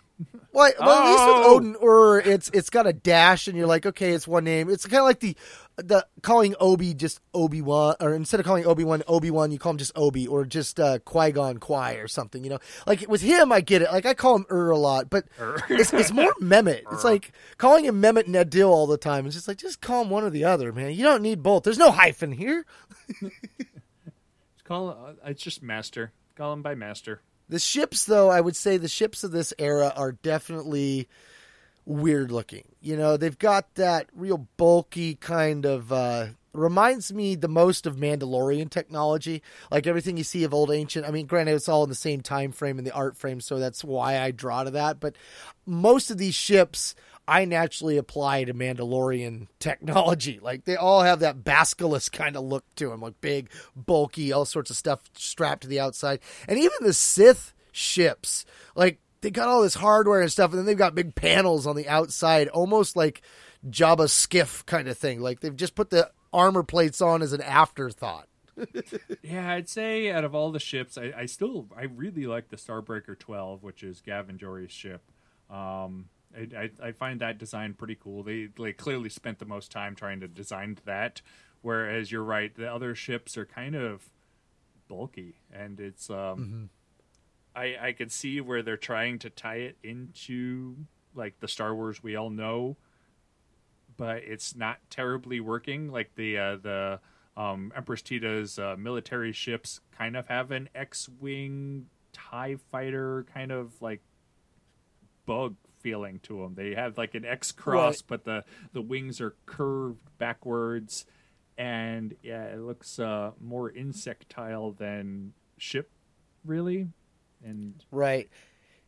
well, well at least Oh. with Odan-Urr it's it's got a dash, and you're like, okay, it's one name. It's kind of like the the calling Obi just Obi Wan, or instead of calling Obi Wan Obi Wan, you call him just Obi, or just uh, Qui Gon Qui or something. You know, like it with him, I get it. Like I call him Ur a lot, but it's, it's more Mehmet. It's like calling him Mehmet Nadill all the time. It's just like just call him one or the other, man. You don't need both. There's no hyphen here. call uh, it's just master. Call him by master. The ships, though, I would say the ships of this era are definitely weird looking. You know, they've got that real bulky kind of uh reminds me the most of Mandalorian technology. Like everything you see of old ancient. I mean, granted it's all in the same time frame in the art frame, so that's why I draw to that, but most of these ships I naturally apply to Mandalorian technology. Like they all have that basilisk kind of look to them, like big, bulky, all sorts of stuff strapped to the outside. And even the Sith ships, like they got all this hardware and stuff, and then they've got big panels on the outside, almost like Jabba skiff kind of thing. Like they've just put the armor plates on as an afterthought. yeah, I'd say out of all the ships, I, I, still I really like the Starbreaker 12, which is Gavin Jori's ship. Um, I, I, I, find that design pretty cool. They they clearly spent the most time trying to design that, whereas you're right, the other ships are kind of bulky, and it's um, mm-hmm. I I can see where they're trying to tie it into like the Star Wars we all know, but it's not terribly working. Like the uh, the um, Empress Teta's uh, military ships kind of have an X-wing Tie fighter kind of like bug feeling to them. They have like an X cross, right. but the the wings are curved backwards, and yeah, it looks uh, more insectile than ship, really. And right,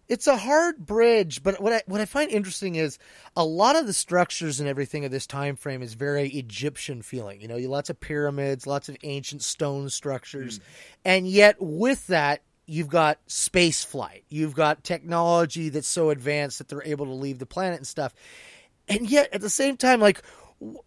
it's a hard bridge. But what I what I find interesting is a lot of the structures and everything of this time frame is very Egyptian feeling. You know, lots of pyramids, lots of ancient stone structures, mm. and yet with that you've got space flight, you've got technology that's so advanced that they're able to leave the planet and stuff. And yet at the same time, like,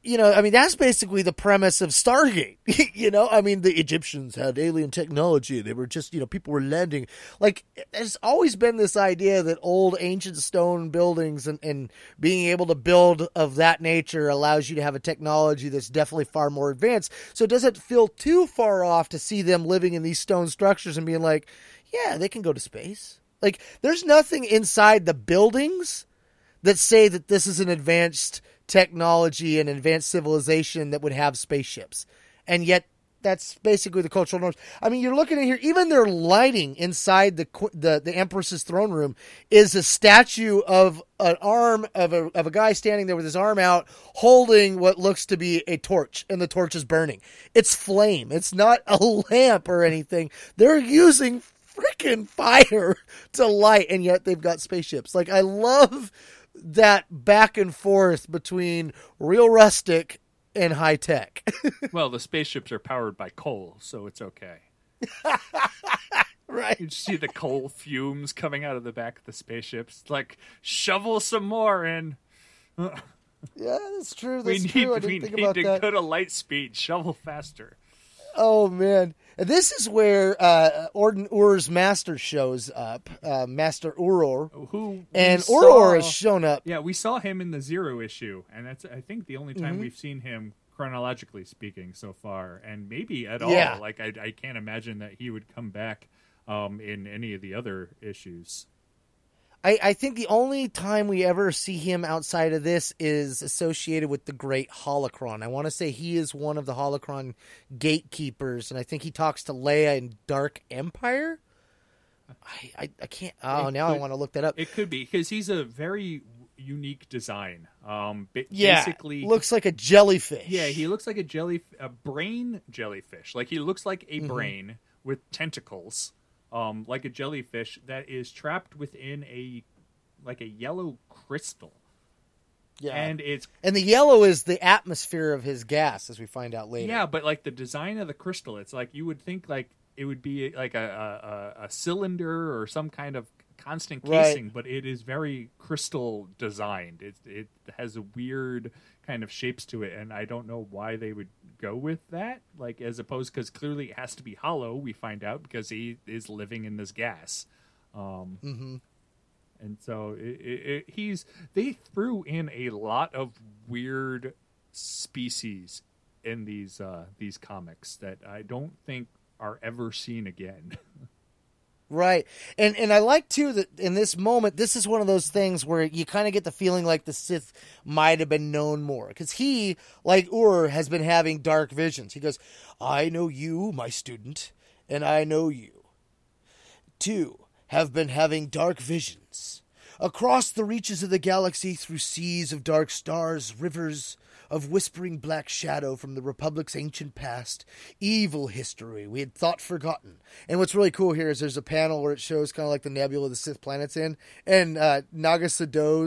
you know, I mean, that's basically the premise of Stargate. you know, I mean, the Egyptians had alien technology. They were just, you know, people were landing. Like, there's always been this idea that old ancient stone buildings and, and being able to build of that nature allows you to have a technology that's definitely far more advanced. So, it does it feel too far off to see them living in these stone structures and being like, yeah, they can go to space? Like, there's nothing inside the buildings that say that this is an advanced technology and advanced civilization that would have spaceships. And yet that's basically the cultural norms. I mean, you're looking at here, even their lighting inside the the, the Empress's throne room is a statue of an arm of a, of a guy standing there with his arm out holding what looks to be a torch, and the torch is burning. It's flame. It's not a lamp or anything. They're using freaking fire to light, and yet they've got spaceships. Like, I love that back and forth between real rustic and high tech. well, the spaceships are powered by coal, so it's okay. right. You see the coal fumes coming out of the back of the spaceships. like shovel some more in. yeah, that's true. That's we need, true. We think need about to that. go to light speed. Shovel faster. Oh man, this is where uh, Odan-Urr's master shows up, uh, Master Ooroo, who and Ooroo has shown up. Yeah, we saw him in the Zero issue, and that's I think the only time mm-hmm. we've seen him chronologically speaking so far, and maybe at yeah. all. Like I, I can't imagine that he would come back um, in any of the other issues. I, I think the only time we ever see him outside of this is associated with the Great Holocron. I want to say he is one of the Holocron gatekeepers, and I think he talks to Leia in Dark Empire. I, I, I can't. Oh, it now could, I want to look that up. It could be because he's a very unique design. Um, yeah, basically looks like a jellyfish. Yeah, he looks like a jelly, a brain jellyfish. Like he looks like a mm-hmm. brain with tentacles um, like a jellyfish that is trapped within a like a yellow crystal. Yeah, and it's and the yellow is the atmosphere of his gas, as we find out later. Yeah, but like the design of the crystal, it's like you would think like it would be like a a, a cylinder or some kind of constant casing, right. but it is very crystal designed. It it has a weird kind of shapes to it, and I don't know why they would go with that. Like as opposed, because clearly it has to be hollow. We find out because he is living in this gas. Um, mm-hmm. And so it, it, it, he's they threw in a lot of weird species in these uh, these comics that I don't think are ever seen again. Right. And and I like too that in this moment this is one of those things where you kind of get the feeling like the Sith might have been known more cuz he like Ur has been having dark visions. He goes, "I know you, my student, and I know you. Two have been having dark visions. Across the reaches of the galaxy, through seas of dark stars, rivers of whispering black shadow from the Republic's ancient past, evil history. We had thought forgotten. And what's really cool here is there's a panel where it shows kind of like the nebula the Sith planet's in, and uh,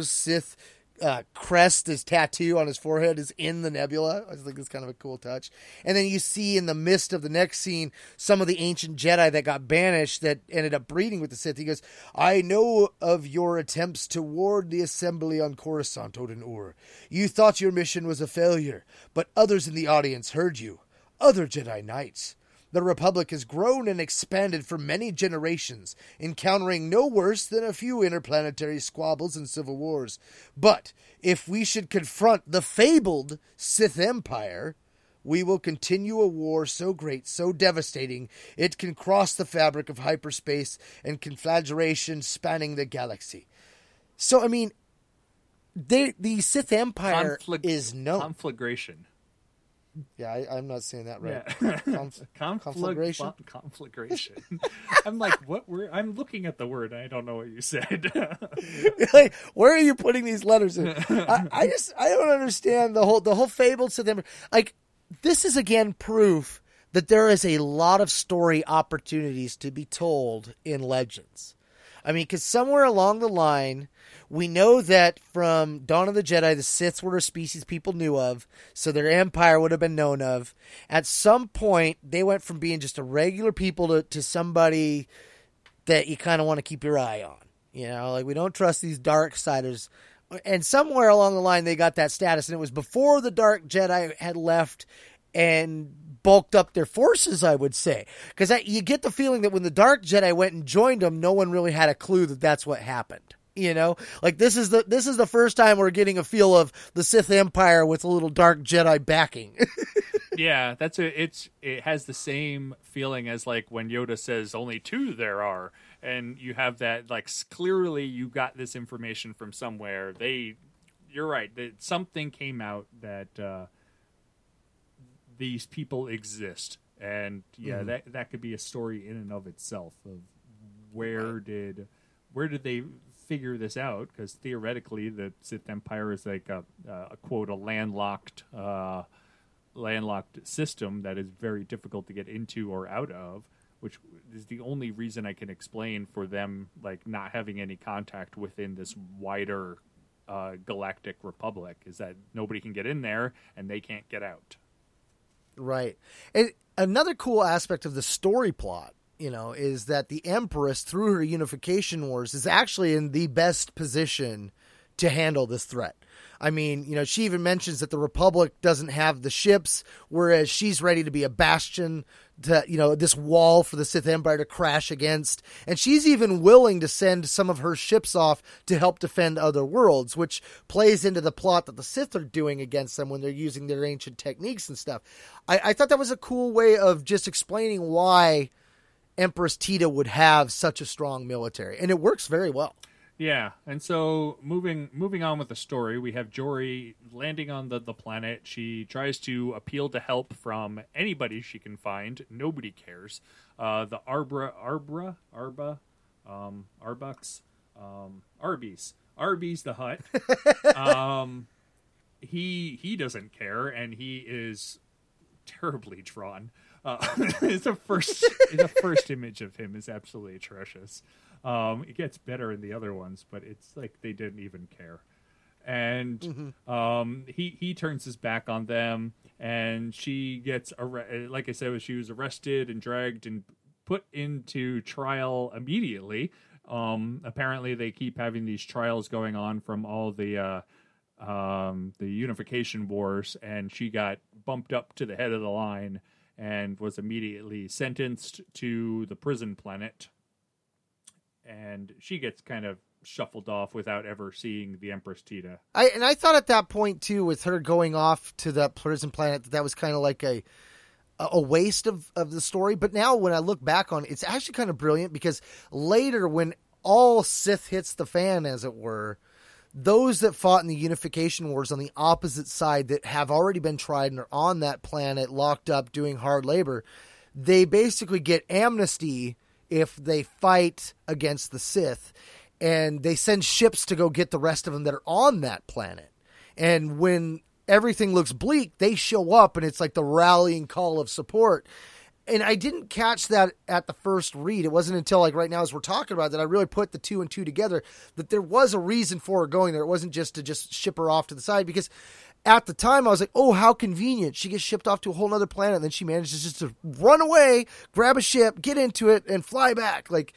Sith uh, crest, his tattoo on his forehead, is in the nebula. I think it's kind of a cool touch. And then you see in the midst of the next scene some of the ancient Jedi that got banished that ended up breeding with the Sith. He goes, I know of your attempts to ward the assembly on Coruscant, Odan-Urr. You thought your mission was a failure, but others in the audience heard you. Other Jedi Knights. The Republic has grown and expanded for many generations, encountering no worse than a few interplanetary squabbles and civil wars. But if we should confront the fabled Sith Empire, we will continue a war so great, so devastating, it can cross the fabric of hyperspace and conflagration spanning the galaxy. So, I mean, they, the Sith Empire Conflag- is known. conflagration. Yeah, I, I'm not saying that right. Yeah. Conf- Conflag- conflagration. conflagration. I'm like, what word? I'm looking at the word. I don't know what you said. like, where are you putting these letters in? I, I just I don't understand the whole the whole fabled to them. Like this is again proof that there is a lot of story opportunities to be told in Legends. I mean, because somewhere along the line, we know that from Dawn of the Jedi, the Siths were a species people knew of, so their empire would have been known of. At some point, they went from being just a regular people to, to somebody that you kind of want to keep your eye on. You know, like we don't trust these dark siders. And somewhere along the line, they got that status, and it was before the Dark Jedi had left and bulked up their forces. I would say, because you get the feeling that when the Dark Jedi went and joined them, no one really had a clue that that's what happened. You know, like this is the this is the first time we're getting a feel of the Sith Empire with a little Dark Jedi backing. yeah, that's a. It's it has the same feeling as like when Yoda says only two there are, and you have that like clearly you got this information from somewhere. They, you're right. That something came out that uh, these people exist, and yeah, that that could be a story in and of itself of where did where did they figure this out? Because theoretically, the Sith Empire is like a, a quote a landlocked. Uh, landlocked system that is very difficult to get into or out of which is the only reason i can explain for them like not having any contact within this wider uh, galactic republic is that nobody can get in there and they can't get out Right. And another cool aspect of the story plot, you know, is that the Empress, through her unification wars, is actually in the best position to handle this threat. I mean, you know, she even mentions that the Republic doesn't have the ships, whereas she's ready to be a bastion to, you know, this wall for the Sith Empire to crash against. And she's even willing to send some of her ships off to help defend other worlds, which plays into the plot that the Sith are doing against them when they're using their ancient techniques and stuff. I, I thought that was a cool way of just explaining why Empress Teta would have such a strong military. And it works very well. Yeah, and so moving moving on with the story, we have Jori landing on the, the planet. She tries to appeal to help from anybody she can find. Nobody cares. Uh, the Arbra Arbra Arba um, Arbucks um, Arby's Arby's the Hutt. um, he he doesn't care, and he is terribly drawn. Uh, the first the first image of him is absolutely atrocious. Um, it gets better in the other ones, but it's like they didn't even care. And um, he he turns his back on them, and she gets arre- like I said, she was arrested and dragged and put into trial immediately. Um, apparently, they keep having these trials going on from all the uh, um, the unification wars, and she got bumped up to the head of the line and was immediately sentenced to the prison planet. And she gets kind of shuffled off without ever seeing the Empress Teta. I and I thought at that point too, with her going off to the prison planet, that that was kind of like a a waste of of the story. But now when I look back on it, it's actually kind of brilliant because later when all Sith hits the fan, as it were, those that fought in the unification wars on the opposite side that have already been tried and are on that planet locked up doing hard labor, they basically get amnesty if they fight against the Sith. and they send ships to go get the rest of them that are on that planet. And when everything looks bleak, they show up, and it's like the rallying call of support. And I didn't catch that at the first read. It wasn't until like right now, as we're talking about, that I really put the two and two together. That there was a reason for her going there. It wasn't just to just ship her off to the side because at the time I was like, oh, how convenient. She gets shipped off to a whole other planet, and then she manages just to run away, grab a ship, get into it, and fly back. Like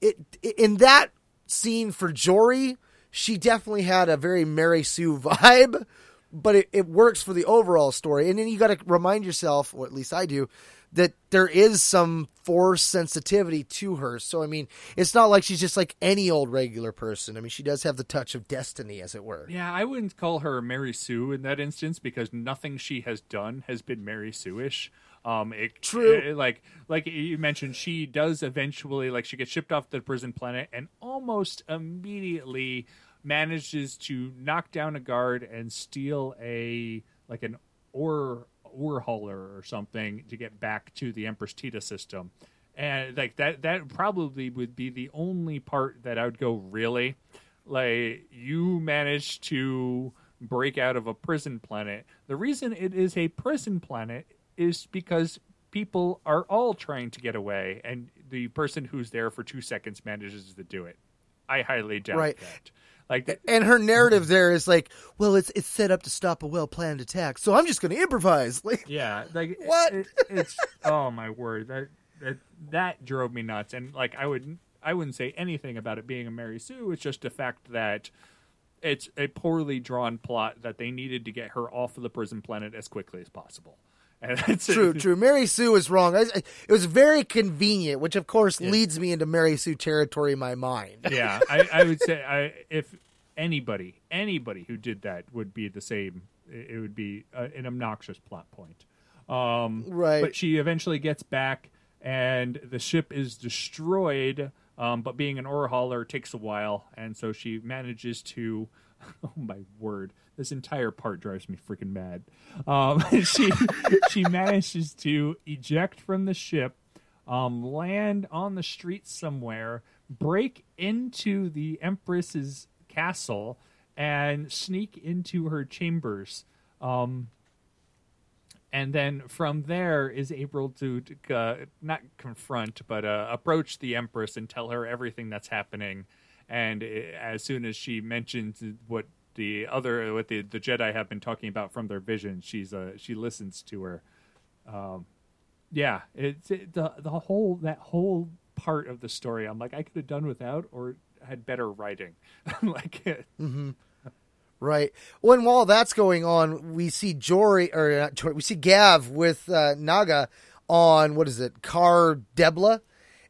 it in that scene for Jory, she definitely had a very Mary Sue vibe, but it, it works for the overall story. And then you got to remind yourself, or at least I do, that there is some force sensitivity to her. So I mean, it's not like she's just like any old regular person. I mean, she does have the touch of destiny, as it were. Yeah, I wouldn't call her Mary Sue in that instance because nothing she has done has been Mary Sue-ish. Um, it, True. it- like like you mentioned, she does eventually like she gets shipped off the prison planet and almost immediately manages to knock down a guard and steal a like an ore ore hauler or something to get back to the Empress Teta system. And like that that probably would be the only part that I would go really like you managed to break out of a prison planet. The reason it is a prison planet is because people are all trying to get away and the person who's there for 2 seconds manages to do it. I highly doubt Right. that. Like And her narrative there is like, well, it's it's set up to stop a well planned attack, so I'm just going to improvise. Like, Yeah, like What? it- it's oh my word that that that drove me nuts, and like I would I wouldn't say anything about it being a Mary Sue. It's just the fact that it's a poorly drawn plot that they needed to get her off of the prison planet as quickly as possible. And that's true, true. Mary Sue is wrong. I, I- it was very convenient, which of course leads me into Mary Sue territory in my mind. yeah, I, I would say I, if anybody, anybody who did that would be the same. It would be an obnoxious plot point. Um, Right. But she eventually gets back, and the ship is destroyed. Um, but being an ore hauler takes a while, and so she manages to. Oh my word! This entire part drives me freaking mad. Um, she she manages to eject from the ship, um, land on the street somewhere, break into the Empress's castle, and sneak into her chambers. Um, and then from there is able to uh, not confront but uh, approach the empress and tell her everything that's happening and uh, as soon as she mentions what the other what the, the jedi have been talking about from their vision she's uh, she listens to her um, yeah it's it, the the whole that whole part of the story i'm like i could have done without or had better writing like it. Right. When while that's going on, we see Jori or not Jori, we see Gav with uh, Naga on what is it, Car Debla,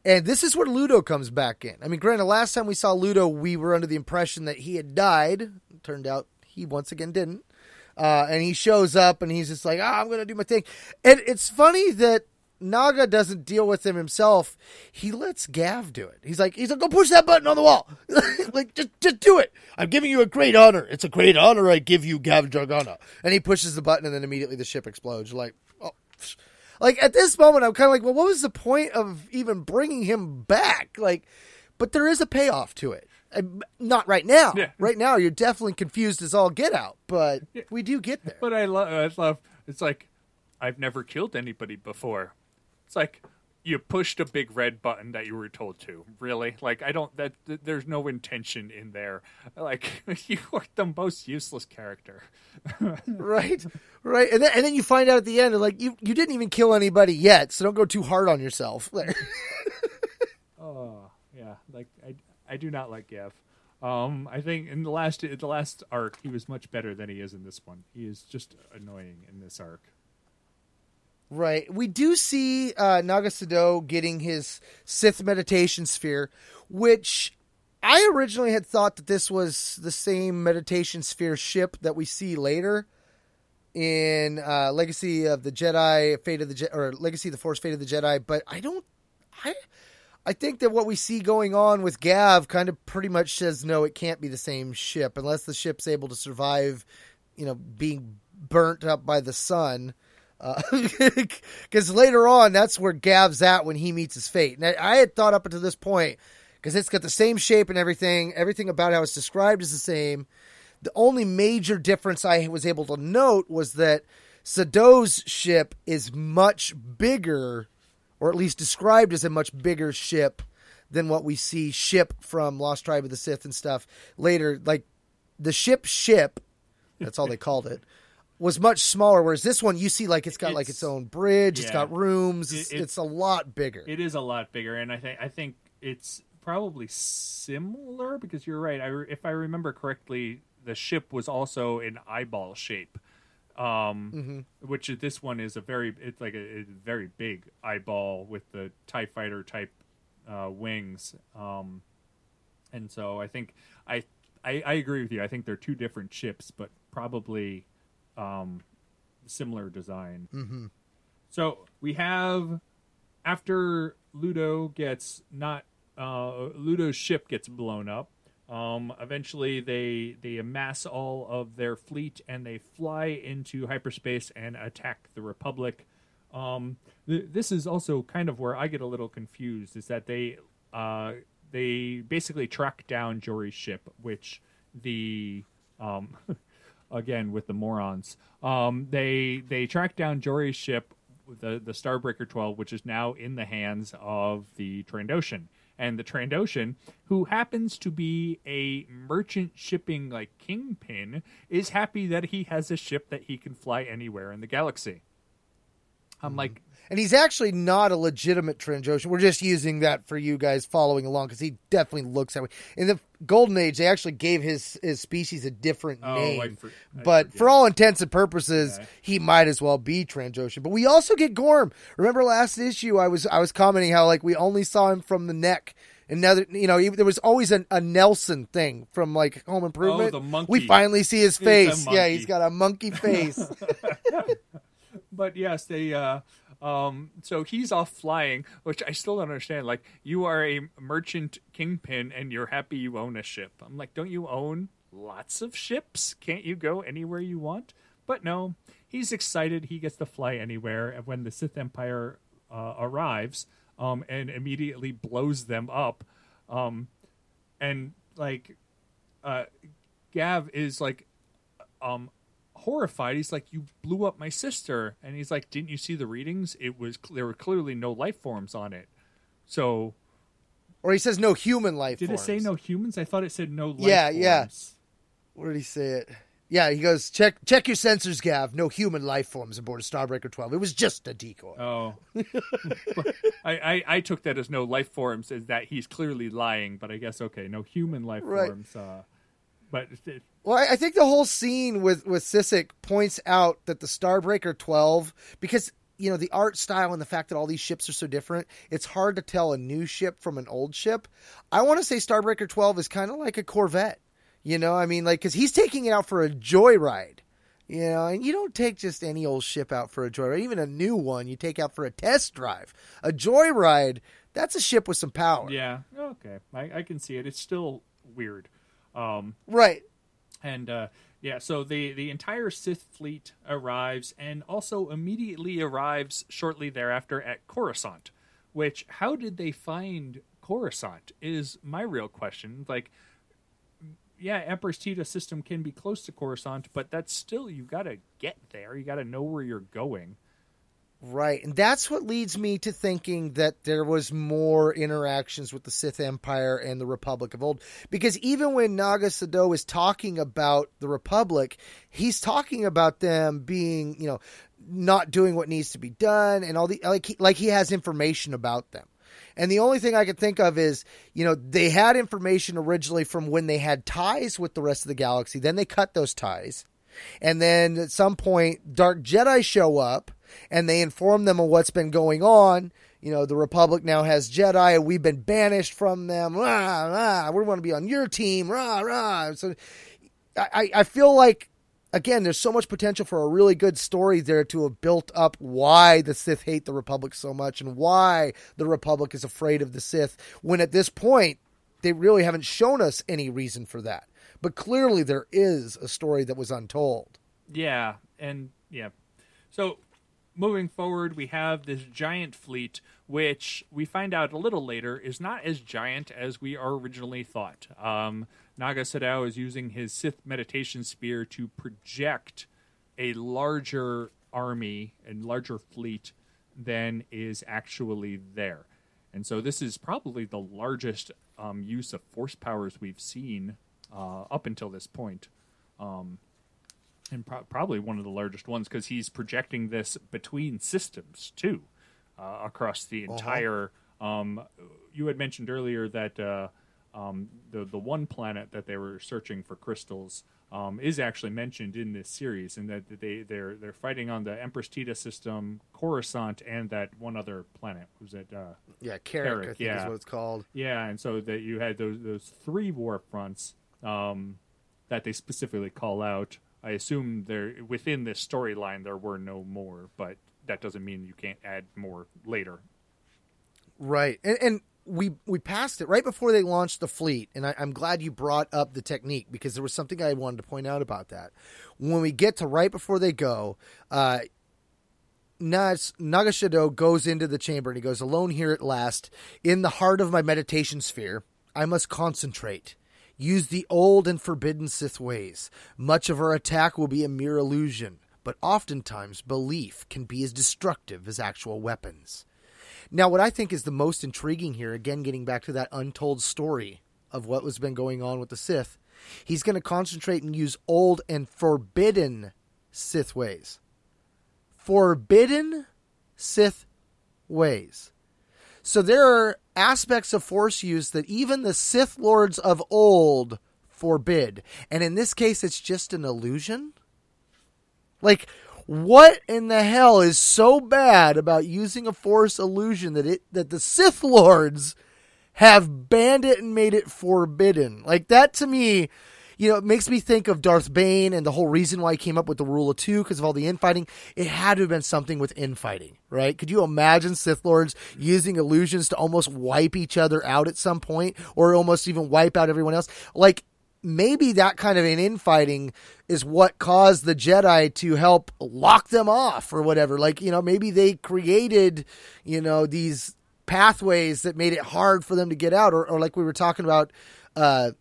and this is where Ludo comes back in. I mean, granted, last time we saw Ludo, we were under the impression that he had died. Turned out he once again didn't. Uh, and he shows up and he's just like, ah, I'm going to do my thing. And it's funny that Naga doesn't deal with him himself. He lets Gav do it. He's like, he's like, go push that button on the wall. like, just, just do it. I'm giving you a great honor. It's a great honor I give you, Gav Daragon. And he pushes the button and then immediately the ship explodes. You're like, oh. Like at this moment, I'm kind of like, well, what was the point of even bringing him back? Like, but there is a payoff to it. Uh, Not right now. Yeah. Right now, you're definitely confused as all get out, but we do get there. But I love, I love. It's like I've never killed anybody before. It's like you pushed a big red button that you were told to. Really? Like I don't. That, there's no intention in there. Like you are the most useless character. right right and then, and then you find out at the end like you you didn't even kill anybody yet so don't go too hard on yourself Oh yeah, like I, I do not like Gav. Um, I think in the last the last arc he was much better than he is in this one. He is just annoying in this arc. Right we do see uh naga Sadow getting his sith meditation sphere which i originally had thought that this was the same meditation sphere ship that we see later in uh legacy of the jedi fate of the Je- or legacy of the force fate of the jedi but i don't i I think that what we see going on with Gav kind of pretty much says no, it can't be the same ship unless the ship's able to survive, you know, being burnt up by the sun. Uh, because later on, that's where Gav's at when he meets his fate. And I, I had thought up until this point, because it's got the same shape and everything. Everything about how it's described is the same. The only major difference I was able to note was that Sadow's ship is much bigger, or at least described as a much bigger ship than what we see ship from Lost Tribe of the Sith and stuff later. Like the ship ship, that's all they called it, was much smaller. Whereas this one, you see like it's got like It's- its own bridge, it's got rooms, It- it's, it's- it's a lot bigger. It is a lot bigger, and I think I think it's probably similar because you're right. I, re- if I remember correctly, the ship was also an eyeball shape, um, which this one is a very it's like a, a very big eyeball with the Tie Fighter type uh, wings, um, and so I think I, I I agree with you. I think they're two different ships, but probably um, similar design. Mm-hmm. So we have after Ludo gets not uh, Ludo's ship gets blown up. Um, eventually, they they amass all of their fleet and they fly into hyperspace and attack the Republic. Um, th- this is also kind of where I get a little confused. Is that they uh, they basically track down Jori's ship, which the um, again with the morons. Um, they they track down Jori's ship, the the Starbreaker Twelve, which is now in the hands of the Trandoshan. And the Trandoshan, who happens to be a merchant shipping like kingpin, is happy that he has a ship that he can fly anywhere in the galaxy. I'm mm-hmm. like, And he's actually not a legitimate Trandoshan. We're just using that for you guys following along because he definitely looks that way. In the Golden Age, they actually gave his his species a different Oh, I name, for- I but forget. for all intents and purposes, Okay. he might as well be Trandoshan. But we also get Gorm. Remember last issue, I was I was commenting how like we only saw him from the neck. Another, you know, there was always an, a Nelson thing from like Home Improvement. Oh, the monkey. We finally see his face. Yeah, he's got a monkey face. but yes, they. Uh, um, so he's off flying, which I still don't understand. Like, you are a merchant kingpin, and you're happy you own a ship. I'm like, don't you own lots of ships? Can't you go anywhere you want? But no, he's excited. He gets to fly anywhere. And when the Sith Empire uh, arrives, um, and immediately blows them up, um, and like, uh, Gav is like, um, horrified. He's like, "You blew up my sister," and he's like, "Didn't you see the readings? It was there were clearly no life forms on it." So or he says no human life. did it say no humans? I thought it said no life Yeah, yeah. forms. Where did he say it? Yeah, he goes, check check your sensors, Gav. No human life forms aboard a Starbreaker 12. It was just a decoy. Oh, I, I I took that as no life forms, as that he's clearly lying. But I guess okay, no human life Right. forms. Uh, but it, Well, I, I think the whole scene with with Sissik points out that the Starbreaker 12, because you know the art style and the fact that all these ships are so different, it's hard to tell a new ship from an old ship. I want to say Starbreaker 12 is kind of like a Corvette. You know, I mean, like because he's taking it out for a joyride. You know, and you don't take just any old ship out for a joyride, even a new one. You take out for a test drive. A joyride, that's a ship with some power. yeah, okay, I, I can see it. It's still weird. Um, Right. and uh, yeah, so the the entire Sith fleet arrives, and also immediately arrives shortly thereafter at Coruscant. Which, how did they find Coruscant? Is my real question. Like, yeah, Emperor's Teta system can be close to Coruscant, but that's still you got to get there. You got to know where you're going. Right. And that's what leads me to thinking that there was more interactions with the Sith Empire and the Republic of old. Because even when Naga Sadow is talking about the Republic, he's talking about them being, you know, not doing what needs to be done and all the like he, like he has information about them. And the only thing I could think of is, you know, they had information originally from when they had ties with the rest of the galaxy. Then they cut those ties. And then at some point, Dark Jedi show up and they inform them of what's been going on. You know, the Republic now has Jedi we've been banished from them. Rah, rah, we want to be on your team. Rah, rah. So I, I feel like, again, there's so much potential for a really good story there to have built up why the Sith hate the Republic so much and why the Republic is afraid of the Sith. When at this point, they really haven't shown us any reason for that. But clearly, there is a story that was untold. Yeah, and yeah. So moving forward, we have this giant fleet, which we find out a little later is not as giant as we originally thought. Um, Naga Sadow is using his Sith meditation sphere to project a larger army and larger fleet than is actually there. And so this is probably the largest um, use of force powers we've seen uh, up until this point. Um, and pro- probably one of the largest ones because he's projecting this between systems too, uh, across the entire. Um, you had mentioned earlier that uh, um, the the one planet that they were searching for crystals um, is actually mentioned in this series, and that they they're they're fighting on the Empress Teta system, Coruscant, and that one other planet. Was it? Uh, Yeah, Kirrek, Kirrek, I think yeah. is what it's called. yeah, and so that you had those those three war fronts um, that they specifically call out. I assume there within this storyline there were no more, but that doesn't mean you can't add more later. Right, and, and we we passed it right before they launched the fleet, and I, I'm glad you brought up the technique because there was something I wanted to point out about that. When we get to right before they go, uh, Nas, Naga Sadow goes into the chamber and he goes, "Alone here at last, in the heart of my meditation sphere, I must concentrate." Use the old and forbidden Sith ways. Much of our attack will be a mere illusion, but oftentimes belief can be as destructive as actual weapons. Now, what I think is the most intriguing here, again, getting back to that untold story of what has been going on with the Sith, he's going to concentrate and use old and forbidden Sith ways. Forbidden Sith ways. So there are aspects of Force use that even the Sith Lords of old forbid. And in this case, it's just an illusion? Like, what in the hell is so bad about using a force illusion that it that the Sith Lords have banned it and made it forbidden? Like that to me, you know, it makes me think of Darth Bane and the whole reason why he came up with the rule of two because of all the infighting. It had to have been something with infighting, right? Could you imagine Sith Lords using illusions to almost wipe each other out at some point, or almost even wipe out everyone else? Like maybe that kind of an infighting is what caused the Jedi to help lock them off or whatever. Like, you know, maybe they created, you know, these pathways that made it hard for them to get out. Or, or like we were talking about, uh,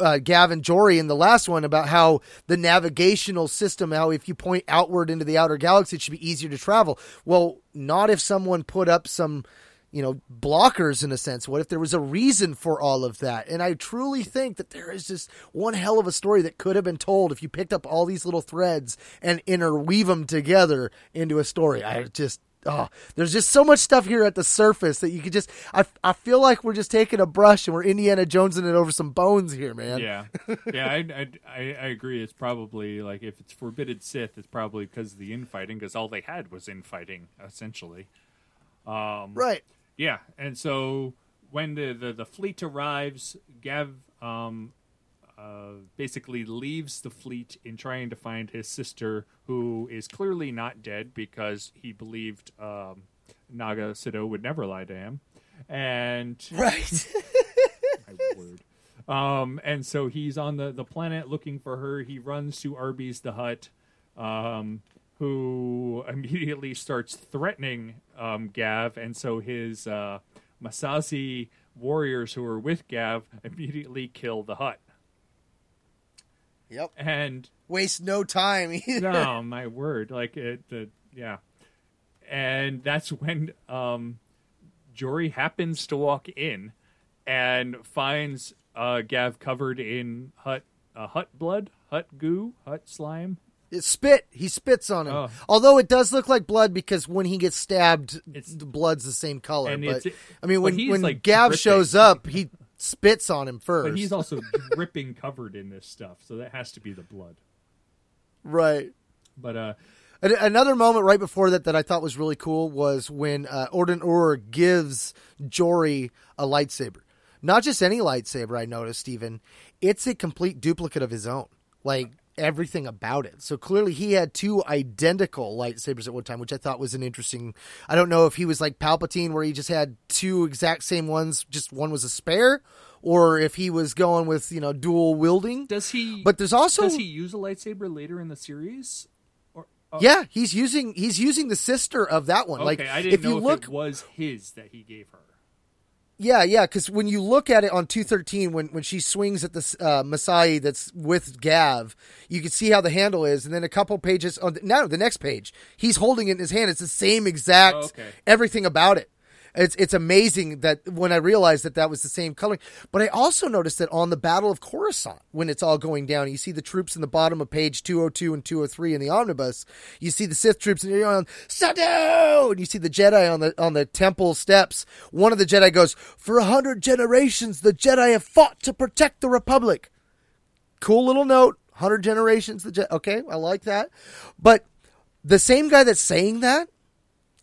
uh, Gav and Jori in the last one about how the navigational system, how if you point outward into the outer galaxy, it should be easier to travel. Well, not if someone put up some, you know, blockers in a sense. What if there was a reason for all of that? And I truly think that there is just one hell of a story that could have been told if you picked up all these little threads and interweave them together into a story. I just, oh, there's just so much stuff here at the surface that you could just, I, I feel like we're just taking a brush and we're Indiana Jonesing it over some bones here, man. Yeah, yeah, I, I, I agree. It's probably like if it's forbidden Sith, it's probably because of the infighting, because all they had was infighting essentially. Um, Right. Yeah, and so when the the, the fleet arrives, Gav um, uh, basically leaves the fleet in trying to find his sister, who is clearly not dead because he believed um, Naga Sadow would never lie to him, and Right. my word. Um, and so he's on the, the planet looking for her. He runs to Aarrba the Hutt, um, who immediately starts threatening um, Gav. And so his uh, Massassi warriors who are with Gav immediately kill the Hutt. Yep. And Waste no time either. no, my word, like it, the yeah, and that's when um, Jori happens to walk in and finds uh, Gav covered in Hutt uh, Hutt blood, Hutt goo, Hutt slime. It spit. He spits on him. Oh. Although it does look like blood because when he gets stabbed, It's- the blood's the same color. But I mean, when when like, Gav shows up, he spits on him first. But he's also dripping covered in this stuff, so that has to be the blood. right. But uh, Another moment right before that that I thought was really cool was when uh, Odan-Urr gives Jori a lightsaber. Not just any lightsaber, I noticed, even. It's a complete duplicate of his own. Like, everything about it. So clearly he had two identical lightsabers at one time, which I thought was an interesting. I don't know if he was like Palpatine, where he just had two exact same ones, just one was a spare, or if he was going with, you know, dual wielding. does he? But there's also. does he use a lightsaber later in the series? Oh. Yeah, he's using he's using the sister of that one. Okay, like I didn't if know you if look it was his that he gave her. Yeah, yeah, because when you look at it on 213, when, when she swings at the uh, Massassi that's with Gav, you can see how the handle is. And then a couple pages, on the, no, the next page, he's holding it in his hand. It's the same exact, Oh, okay. everything about it. It's, it's amazing that when I realized that that was the same coloring. But I also noticed that on the Battle of Coruscant, when it's all going down, you see the troops in the bottom of page 202 and 203 in the omnibus. You see the Sith troops and you're on Sadow! And you see the Jedi on the, on the temple steps. One of the Jedi goes, For a hundred generations, the Jedi have fought to protect the Republic. Cool little note. Hundred generations, the Jedi. Okay, I like that. But the same guy that's saying that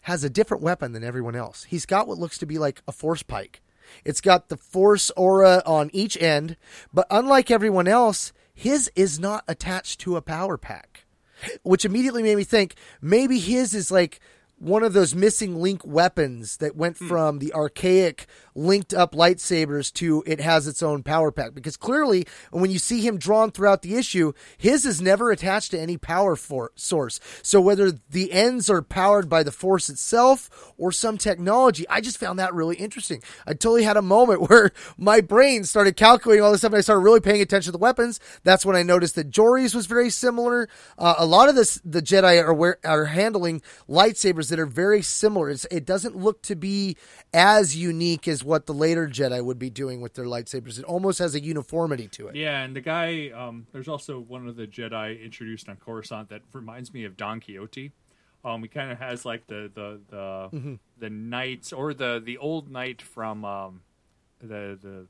has a different weapon than everyone else. He's got what looks to be like a force pike. It's got the force aura on each end, but unlike everyone else, his is not attached to a power pack, which immediately made me think maybe his is like one of those missing link weapons that went hmm. from the archaic linked up lightsabers to it has its own power pack. Because clearly when you see him drawn throughout the issue his is never attached to any power for- source. So whether the ends are powered by the force itself or some technology i just found that really interesting. I totally had a moment where my brain started calculating all this stuff and i started really paying attention to the weapons. That's when i noticed that Jori's was very similar. Uh, a lot of this the jedi are, wear, are handling lightsabers that are very similar. It's, it doesn't look to be as unique as what the later Jedi would be doing with their lightsabers. It almost has a uniformity to it. Yeah, and the guy, um, there's also one of the Jedi introduced on Coruscant that reminds me of Don Quixote. Um, he kind of has like the the the Mm-hmm. the knights or the the old knight from um, the the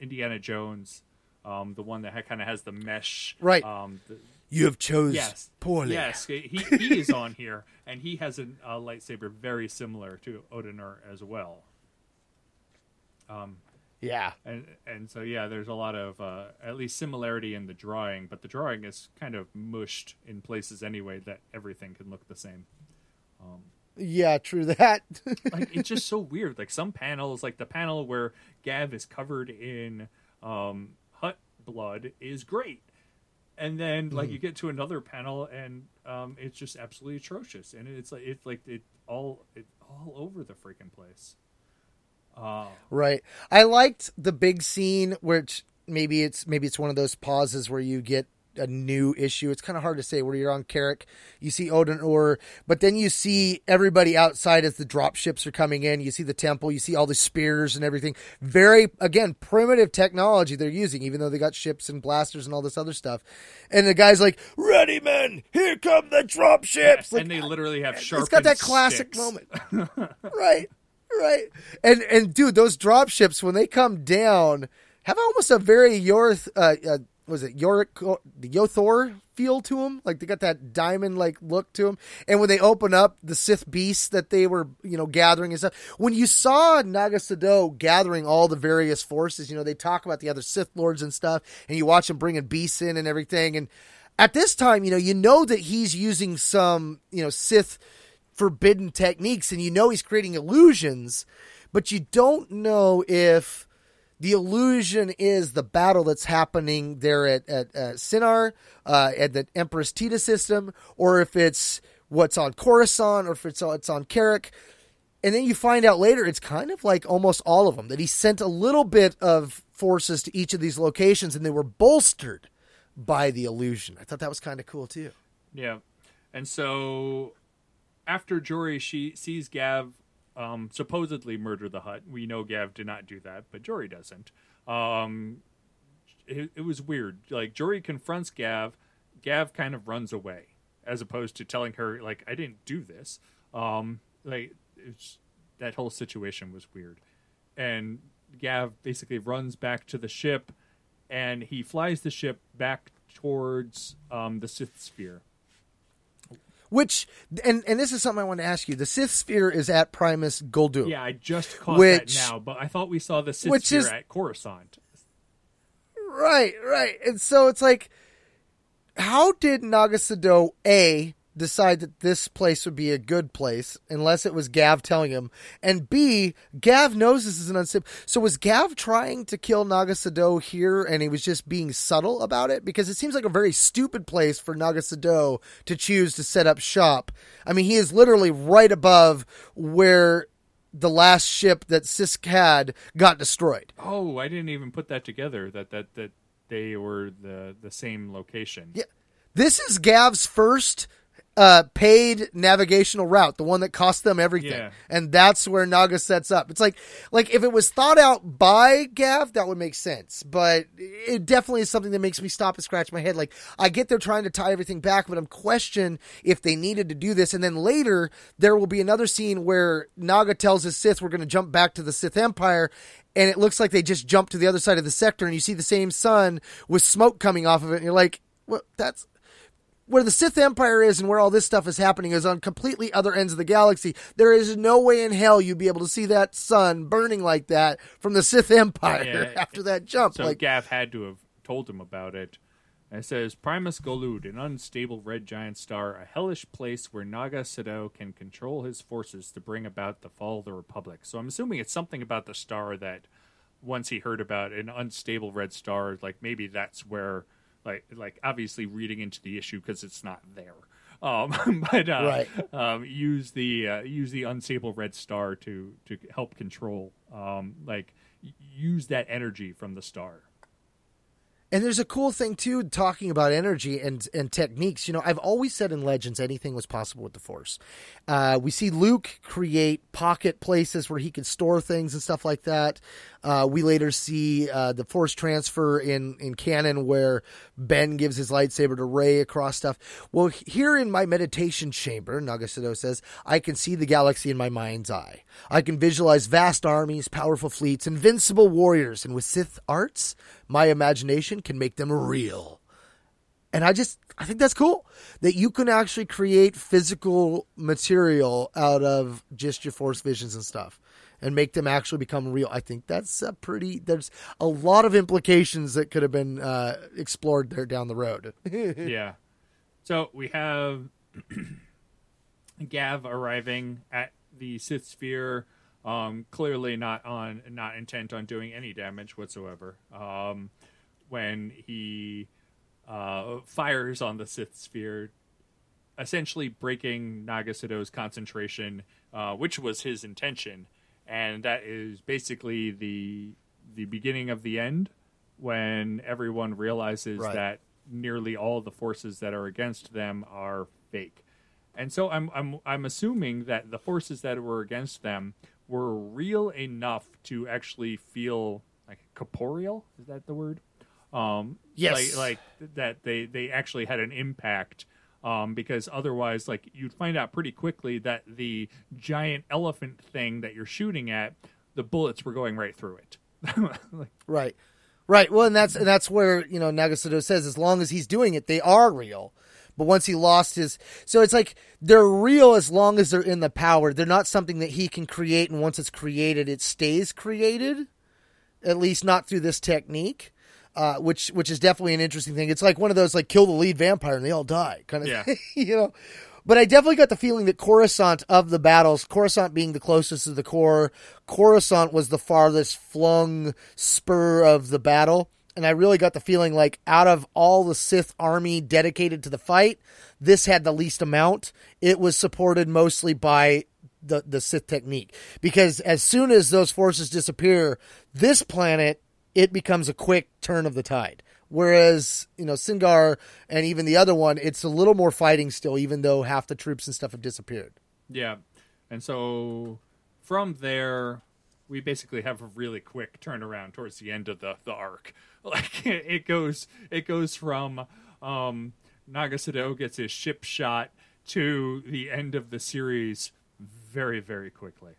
Indiana Jones, um, the one that kind of has the mesh. Right. Um, the, You have chose yes. poorly. Yes, he he is on here, and he has a, a lightsaber very similar to Odan-Urr as well. Um, Yeah. and and so yeah, there's a lot of uh, at least similarity in the drawing, but the drawing is kind of mushed in places anyway that everything can look the same. Um, Yeah, true that. Like it's just so weird. Like some panels, like the panel where Gav is covered in um, Hutt blood, is great, and then like you get to another panel and um, it's just absolutely atrocious, and it's like it's like it all it all over the freaking place. Uh, right. I liked the big scene which maybe it's maybe it's one of those pauses where you get a new issue. It's kind of hard to say where you're on Kirrek. You see Odan-Urr but then you see everybody outside as the drop ships are coming in. You see the temple, you see all the spears and everything. Very again, primitive technology they're using, even though they got ships and blasters and all this other stuff. And the guy's like, Ready men, here come the drop ships. Like, and they literally have sharp. it's got that classic moment. right. Right. And and dude, those drop ships when they come down have almost a very Yorth uh, uh was it Yorick the Yothor feel to them? Like they got that diamond like look to them. And when they open up the Sith beasts that they were, you know, gathering and stuff. When you saw Naga Sadow gathering all the various forces, you know, they talk about the other Sith lords and stuff, and you watch them bringing beasts in and everything. And at this time, you know, you know that he's using some, you know, Sith forbidden techniques and you know he's creating illusions, but you don't know if the illusion is the battle that's happening there at, at uh, Sinar, uh, at the Empress Teta system, or if it's what's on Coruscant, or if it's, it's on Kirrek. And then you find out later it's kind of like almost all of them, that he sent a little bit of forces to each of these locations and they were bolstered by the illusion. I thought that was kind of cool too. Yeah, and so after Jori she sees Gav um, supposedly murder the Hutt. We know Gav did not do that, but Jori doesn't. Um, it, it was weird. Like Jori confronts Gav, Gav kind of runs away, as opposed to telling her like I didn't do this. Um, like that whole situation was weird, and Gav basically runs back to the ship, and he flies the ship back towards um, the Sith sphere. Which and and this is something I want to ask you. The Sith sphere is at Primus Goluud. Yeah, I just caught Which- that now, but I thought we saw the Sith sphere is- at Coruscant. Right, right. And so it's like how did Naga Sadow A decide that this place would be a good place unless it was Gav telling him. And B, Gav knows this is an unsafe. So was Gav trying to kill Naga Sadow here and he was just being subtle about it? Because it seems like a very stupid place for Naga Sadow to choose to set up shop. I mean, he is literally right above where the last ship that Sisk had got destroyed. Oh, I didn't even put that together. That that that they were the the same location. Yeah. This is Gav's first uh, paid navigational route, the one that cost them everything, Yeah. and that's where Naga sets up. It's like, like if it was thought out by Gav, that would make sense. But it definitely is something that makes me stop and scratch my head. Like I get they're trying to tie everything back, but I'm question if they needed to do this. And then later there will be another scene where Naga tells his Sith, "We're going to jump back to the Sith Empire." And it looks like they just jumped to the other side of the sector, and you see the same sun with smoke coming off of it, and you're like, "Well, that's where the Sith Empire is and where all this stuff is happening is on completely other ends of the galaxy. There is no way in hell you'd be able to see that sun burning like that from the Sith Empire Yeah. after that jump. So like, Gav had to have told him about it. It says Primus Goluud, an unstable red giant star, a hellish place where Naga Sadow can control his forces to bring about the fall of the Republic. So I'm assuming it's something about the star that once he heard about an unstable red star, like maybe that's where, like, like obviously reading into the issue because it's not there. Um, but uh, Right. um, use the uh, use the unstable red star to to help control, um, like use that energy from the star. And there's a cool thing too, talking about energy and and techniques. You know, I've always said in Legends anything was possible with the Force. Uh, we see Luke create pocket places where he can store things and stuff like that. Uh, we later see uh, the Force transfer in in canon where Ben gives his lightsaber to Rey across stuff. Well, here in my meditation chamber, Naga Sadow says, I can see the galaxy in my mind's eye. I can visualize vast armies, powerful fleets, invincible warriors, and with Sith arts, my imagination can make them real. And I just, I think that's cool that you can actually create physical material out of just your force visions and stuff and make them actually become real. I think that's a pretty, there's a lot of implications that could have been uh, explored there down the road. yeah. So we have Gav arriving at the Sith sphere, um, clearly not on not intent on doing any damage whatsoever. Um, when he uh, fires on the Sith sphere, essentially breaking Naga Sadow's concentration, uh, which was his intention, and that is basically the the beginning of the end when everyone realizes Right. that nearly all the forces that are against them are fake. And so I'm I'm I'm assuming that the forces that were against them were real enough to actually feel like corporeal. Is that the word? Um, Yes. Like, like that they they actually had an impact. Um, because otherwise, like you'd find out pretty quickly that the giant elephant thing that you're shooting at, the bullets were going right through it. like, Right. Right. Well, and that's and that's where you know Naga Sadow says as long as he's doing it, they are real. But once he lost his, so it's like they're real as long as they're in the power. They're not something that he can create, and once it's created, it stays created. At least not through this technique, uh, which which is definitely an interesting thing. It's like one of those like kill the lead vampire and they all die kind of, Yeah. you know. But I definitely got the feeling that Coruscant of the battles, Coruscant being the closest to the core, Coruscant was the farthest flung spur of the battle. And I really got the feeling like out of all the Sith army dedicated to the fight, this had the least amount. It was supported mostly by the, the Sith technique. Because as soon as those forces disappear, this planet, it becomes a quick turn of the tide. Whereas, you know, Singar and even the other one, it's a little more fighting still, even though half the troops and stuff have disappeared. Yeah. And so from there, we basically have a really quick turnaround towards the end of the, the arc. Like it goes it goes from um Naga Sadow gets his ship shot to the end of the series very, very quickly.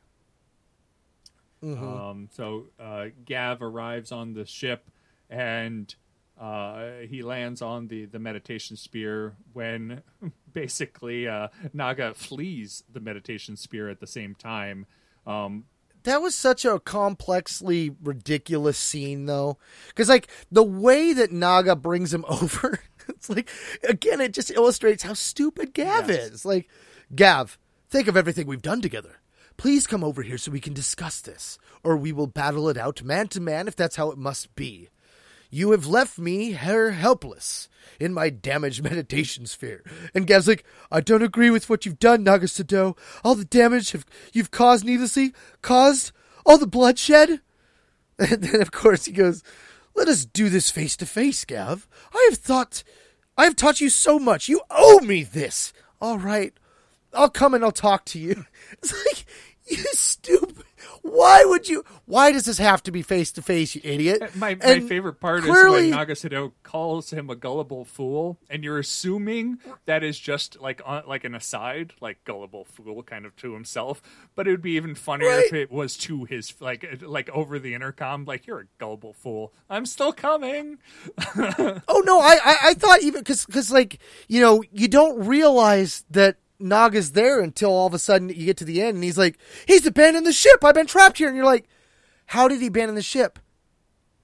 Um, so uh, Gav arrives on the ship and uh, he lands on the, the meditation sphere when basically uh, Naga flees the meditation sphere at the same time. Um, That was such a complexly ridiculous scene, though. Because, like, the way that Naga brings him over, it's like again, it just illustrates how stupid Gav Yes. is. Like, Gav, think of everything we've done together. Please come over here so we can discuss this, or we will battle it out man to man if that's how it must be. You have left me here helpless in my damaged meditation sphere. And Gav's like, I don't agree with what you've done, Naga Sadow. All the damage have, you've caused needlessly, caused all the bloodshed. And then, of course, he goes, Let us do this face to face, Gav. I have thought, I have taught you so much. You owe me this. All right, I'll come and I'll talk to you. It's like, you stupid. Why would you? Why does this have to be face to face, you idiot? Uh, My, my favorite part clearly- is when Naga Sadow calls him a gullible fool, and you're assuming that is just like on, like an aside, like gullible fool, kind of to himself. But it would be even funnier if it was to his like like over the intercom, like you're a gullible fool. I'm still coming. Oh no, I I, I thought even because because like you know you don't realize that Naga's there until all of a sudden you get to the end and he's like he's abandoned the ship. I've been trapped here, and you're like, how did he abandon the ship?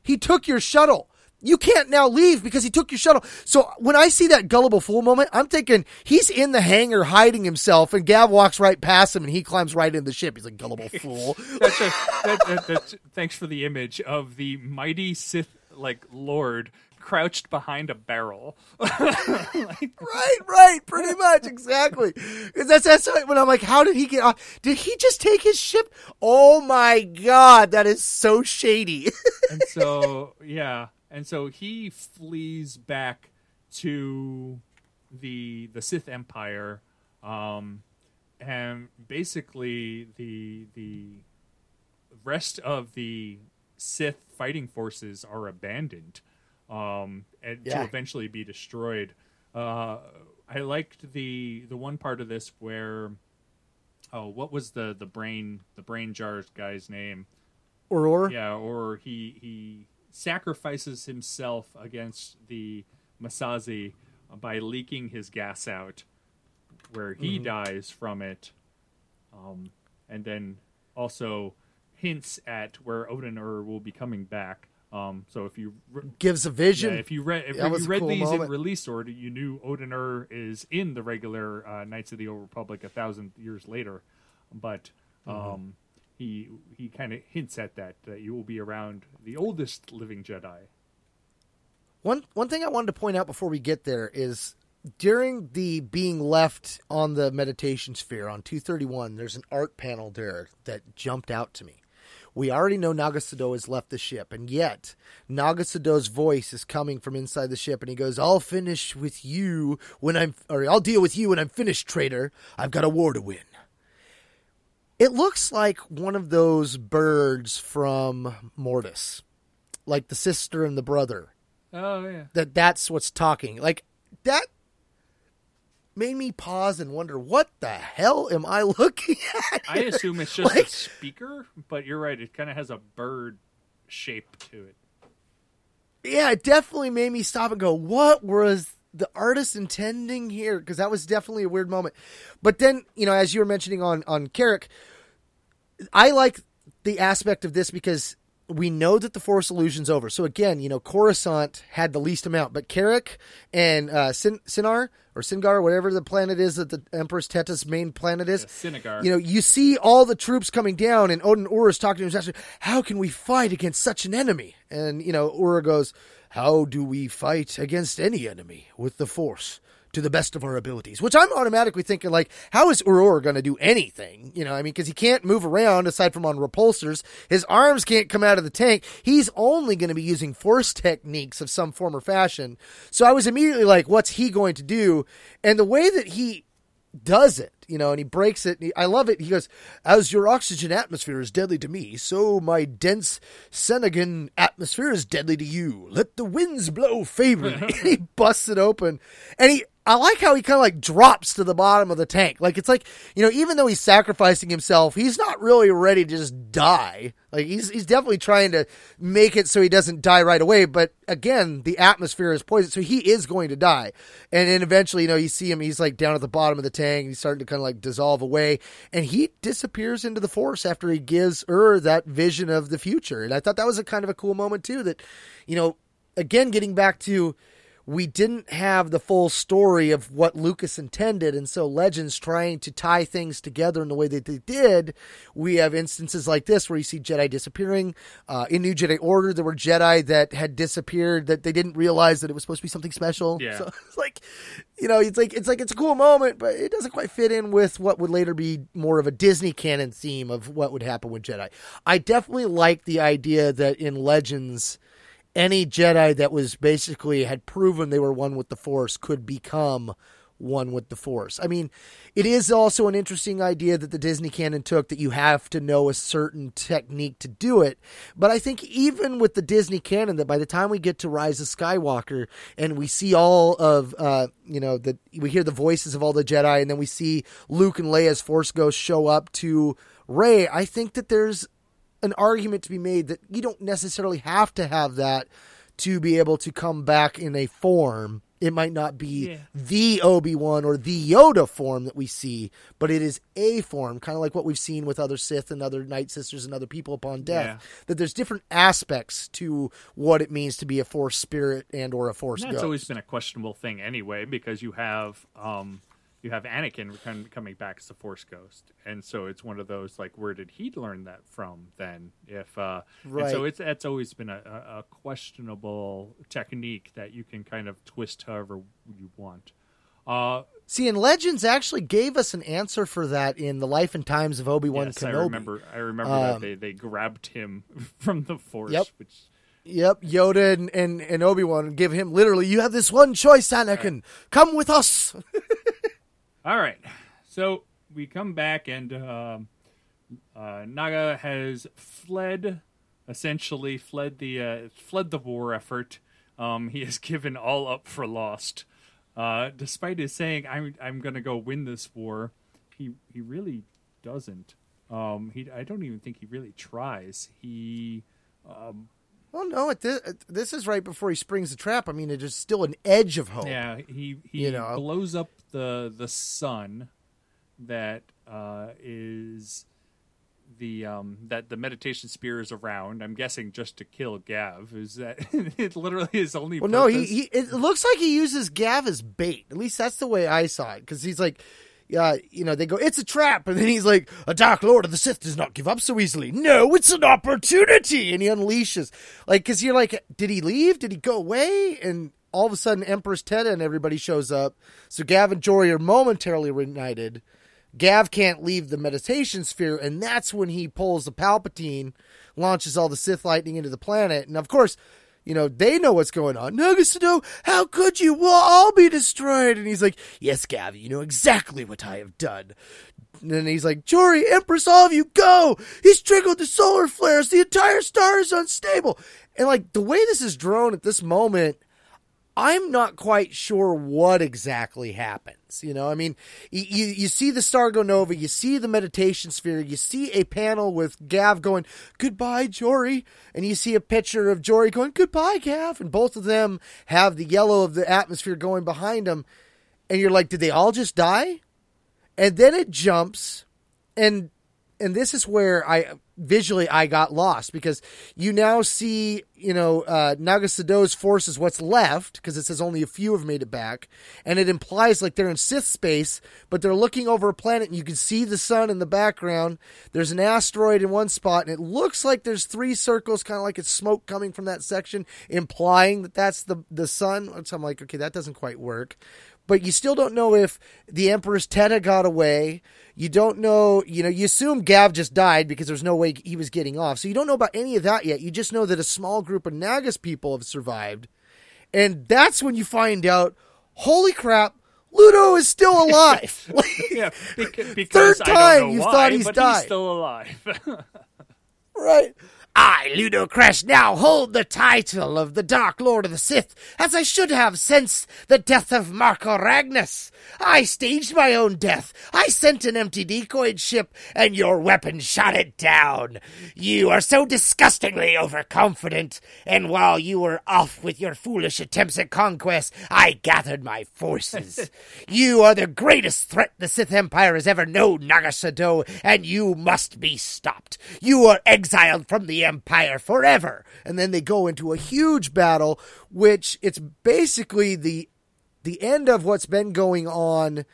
He took your shuttle. You can't now leave because he took your shuttle. So when I see that gullible fool moment, I'm thinking he's in the hangar hiding himself, and Gav walks right past him, and he climbs right into the ship. He's like gullible fool. That's a, that, that, that's, thanks for the image of the mighty Sith like Lord crouched behind a barrel. Right, right, pretty much, exactly. 'Cause that's that's when I'm like, how did he get off? Did he just take his ship? Oh my god, that is so shady. and so yeah and so he flees back to the the sith empire um and basically the the rest of the sith fighting forces are abandoned um and to eventually be destroyed. Uh i liked the the one part of this where oh what was the the brain the brain jars guy's name? Ooroo? yeah, or he he sacrifices himself against the Massassi by leaking his gas out, where he dies from it, um, and then also hints at where Odan-Urr will be coming back. Um, so if you re- Gives a yeah, vision. if you read if you read cool these moment. in release order, you knew Odan-Urr is in the regular uh, Knights of the Old Republic a thousand years later, but Mm-hmm. um, he he kind of hints at that that you will be around the oldest living Jedi. One one thing I wanted to point out before we get there is during the being left on the meditation sphere on 231, there's an art panel there that jumped out to me. We already know Naga Sadow has left the ship, and yet Naga Sadow's voice is coming from inside the ship, and he goes, "I'll finish with you when I'm, or I'll deal with you when I'm finished, traitor. I've got a war to win." It looks like one of those birds from Mortis, like the sister and the brother Oh yeah, that that's what's talking. Like that made me pause and wonder what the hell am I looking at? I assume it's just Like- a speaker, but you're right. It kind of has a bird shape to it. yeah, it definitely made me stop and go, what was the artist intending here? Because that was definitely a weird moment. But then, you know, as you were mentioning on on Kirrek, I like the aspect of this because we know that the Force illusion's over. So again, you know, Coruscant had the least amount, but Kirrek and uh, Sin- Sinar or Singar, whatever the planet is that the Empress Teta's main planet is, Yeah, Sinegar. you know, you see all the troops coming down, and Odan-Urr is talking to his master. How can we fight against such an enemy? And you know, Ur goes, "How do we fight against any enemy with the Force?" To the best of our abilities, which I'm automatically thinking, like, how is Ur going to do anything? You know, I mean, because he can't move around aside from on repulsors. His arms can't come out of the tank. He's only going to be using force techniques of some form or fashion. So I was immediately like, what's he going to do? And the way that he does it, you know, and he breaks it. he- I love it. He goes, "As your oxygen atmosphere is deadly to me, so my dense Celegian atmosphere is deadly to you. Let the winds blow favorably." he busts it open, and he. I like how he kind of like drops to the bottom of the tank. Like it's like you know, even though he's sacrificing himself, he's not really ready to just die. Like he's he's definitely trying to make it so he doesn't die right away. But again, the atmosphere is poison, so he is going to die. And then eventually, you know, you see him. He's like down at the bottom of the tank. He's starting to kind of like dissolve away, and he disappears into the force after he gives Ur that vision of the future. And I thought that was a kind of a cool moment too. That you know, again, getting back to we didn't have the full story of what Lucas intended, and so Legends trying to tie things together in the way that they did. We have instances like this where you see Jedi disappearing. Uh, in New Jedi Order, there were Jedi that had disappeared that they didn't realize that it was supposed to be something special. Yeah. So it's like, you know, it's like it's like it's a cool moment, but it doesn't quite fit in with what would later be more of a Disney canon theme of what would happen with Jedi. I definitely like the idea that in Legends any Jedi that was basically had proven they were one with the Force could become one with the Force. I mean, it is also an interesting idea that the Disney canon took that you have to know a certain technique to do it. But I think even with the Disney canon, that by the time we get to Rise of Skywalker and we see all of, uh, you know, that we hear the voices of all the Jedi, and then we see Luke and Leia's Force ghosts show up to Rey, I think that there's an argument to be made that you don't necessarily have to have that to be able to come back in a form. It might not be Yeah. the Obi Wan or the Yoda form that we see, but it is a form, kind of like what we've seen with other Sith and other Night Sisters and other people upon death. Yeah. That there's different aspects to what it means to be a Force spirit and or a Force That's ghost. always been a questionable thing anyway, because you have um, you have Anakin com- coming back as a Force ghost, and so it's one of those like, where did he learn that from? Then, if uh, and Right. so it's that's always been a, a, a questionable technique that you can kind of twist however you want. Uh, See, and Legends actually gave us an answer for that in the life and times of Obi Wan yes, Kenobi. I remember. I remember Um, that they, they grabbed him from the Force, Yep. which Yep, Yoda and, and, and Obi Wan give him literally, you have this one choice, Anakin. Come with us. All right. So we come back, and um, uh, Naga has fled, essentially fled the uh, fled the war effort. Um, he has given all up for lost. Uh, despite his saying, "I'm I'm going to go win this war," he he really doesn't. Um, he I don't even think he really tries. He Well, no, it, this, is right before he springs the trap. I mean, it is still an edge of hope. Yeah, he he You know? blows up the the sun that uh, is the um, that the meditation spear is around. I'm guessing just to kill Gav. Is that it? Literally his only. Well, no, he, he it looks like he uses Gav as bait. At least that's the way I saw it. Because he's like, yeah, you know, they go, it's a trap. And then he's like, a Dark Lord of the Sith does not give up so easily. No, it's an opportunity. And he unleashes. Like, because you're like, did he leave? Did he go away? And all of a sudden, Empress Teta and everybody shows up. So Gav and Jori are momentarily reunited. Gav can't leave the meditation sphere, and that's when he pulls the Palpatine, launches all the Sith lightning into the planet. And of course, you know, they know what's going on. Naga Sadow, how could you? We'll all be destroyed. And he's like, Yes, Gavi, you know exactly what I have done. And then he's like, Jori, Empress, all of you go! He's triggered the solar flares. The entire star is unstable. And like the way this is drawn at this moment, I'm not quite sure what exactly happens. You know, I mean, you, you, see the go nova, you see the meditation sphere, you see a panel with Gav going, goodbye, Jori. And you see a picture of Jori going, goodbye, Gav. And both of them have the yellow of the atmosphere going behind them. And you're like, did they all just die? And then it jumps and and this is where I visually I got lost because you now see you know uh, Naga Sadow's forces what's left because it says only a few have made it back and it implies like they're in Sith space but they're looking over a planet and you can see the sun in the background there's an asteroid in one spot and it looks like there's three circles kind of like it's smoke coming from that section implying that that's the the sun so I'm like okay that doesn't quite work but you still don't know if the Empress Teta got away. You don't know, you know, you assume Gav just died because there's no way he was getting off. So you don't know about any of that yet. You just know that a small group of Nagas people have survived. And that's when you find out, holy crap, Ludo is still alive. yeah, because, because Third I time don't know you've why, thought he's but died. He's still alive. right. I, Ludo Kressh, now hold the title of the Dark Lord of the Sith, as I should have since the death of Marka Ragnos. I staged my own death. I sent an empty decoy ship, and your weapon shot it down. You are so disgustingly overconfident, and while you were off with your foolish attempts at conquest, I gathered my forces. you are the greatest threat the Sith Empire has ever known, Naga Sadow, and you must be stopped. You are exiled from the Empire forever. And then they go into a huge battle, which it's basically the the end of what's been going on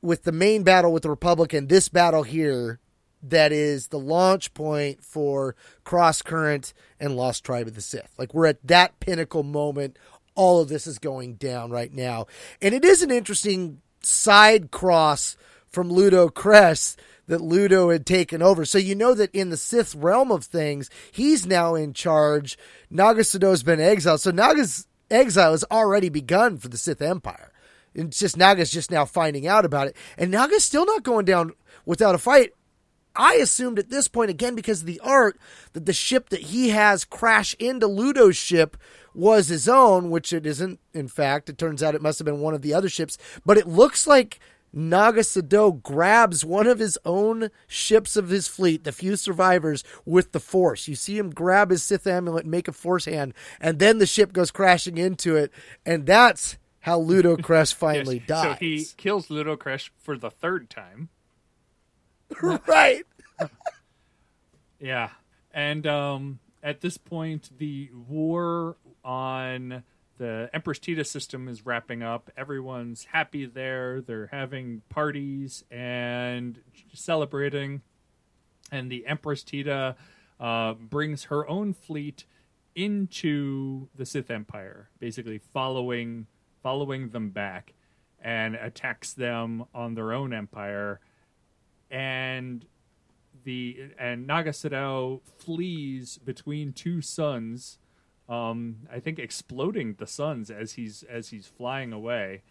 with the main battle with the Republic and this battle here that is the launch point for Cross Current and Lost Tribe of the Sith. Like we're at that pinnacle moment. All of this is going down right now. And it is an interesting side cross from Ludo Kressh that Ludo had taken over. So you know that in the Sith realm of things, he's now in charge. Naga Sadow's been exiled. So Naga's exile has already begun for the Sith Empire. It's just Naga's just now finding out about it. And Naga's still not going down without a fight. I assumed at this point, again, because of the art, that the ship that he has crash into Ludo's ship was his own, which it isn't, in fact. It turns out it must have been one of the other ships. But it looks like Naga Sadow grabs one of his own ships of his fleet, the few survivors, with the Force. You see him grab his Sith amulet and make a Force hand, and then the ship goes crashing into it. And that's how Ludo Kress finally yes. dies. So he kills Ludo Kressh for the third time. right. yeah. And um, at this point, the war on the Empress Teta system is wrapping up. Everyone's happy there. They're having parties and celebrating. And the Empress Teta uh, brings her own fleet into the Sith Empire, basically following following them back, and attacks them on their own empire. And the and Naga Sadow flees between two suns um, I think exploding the suns as he's as he's flying away,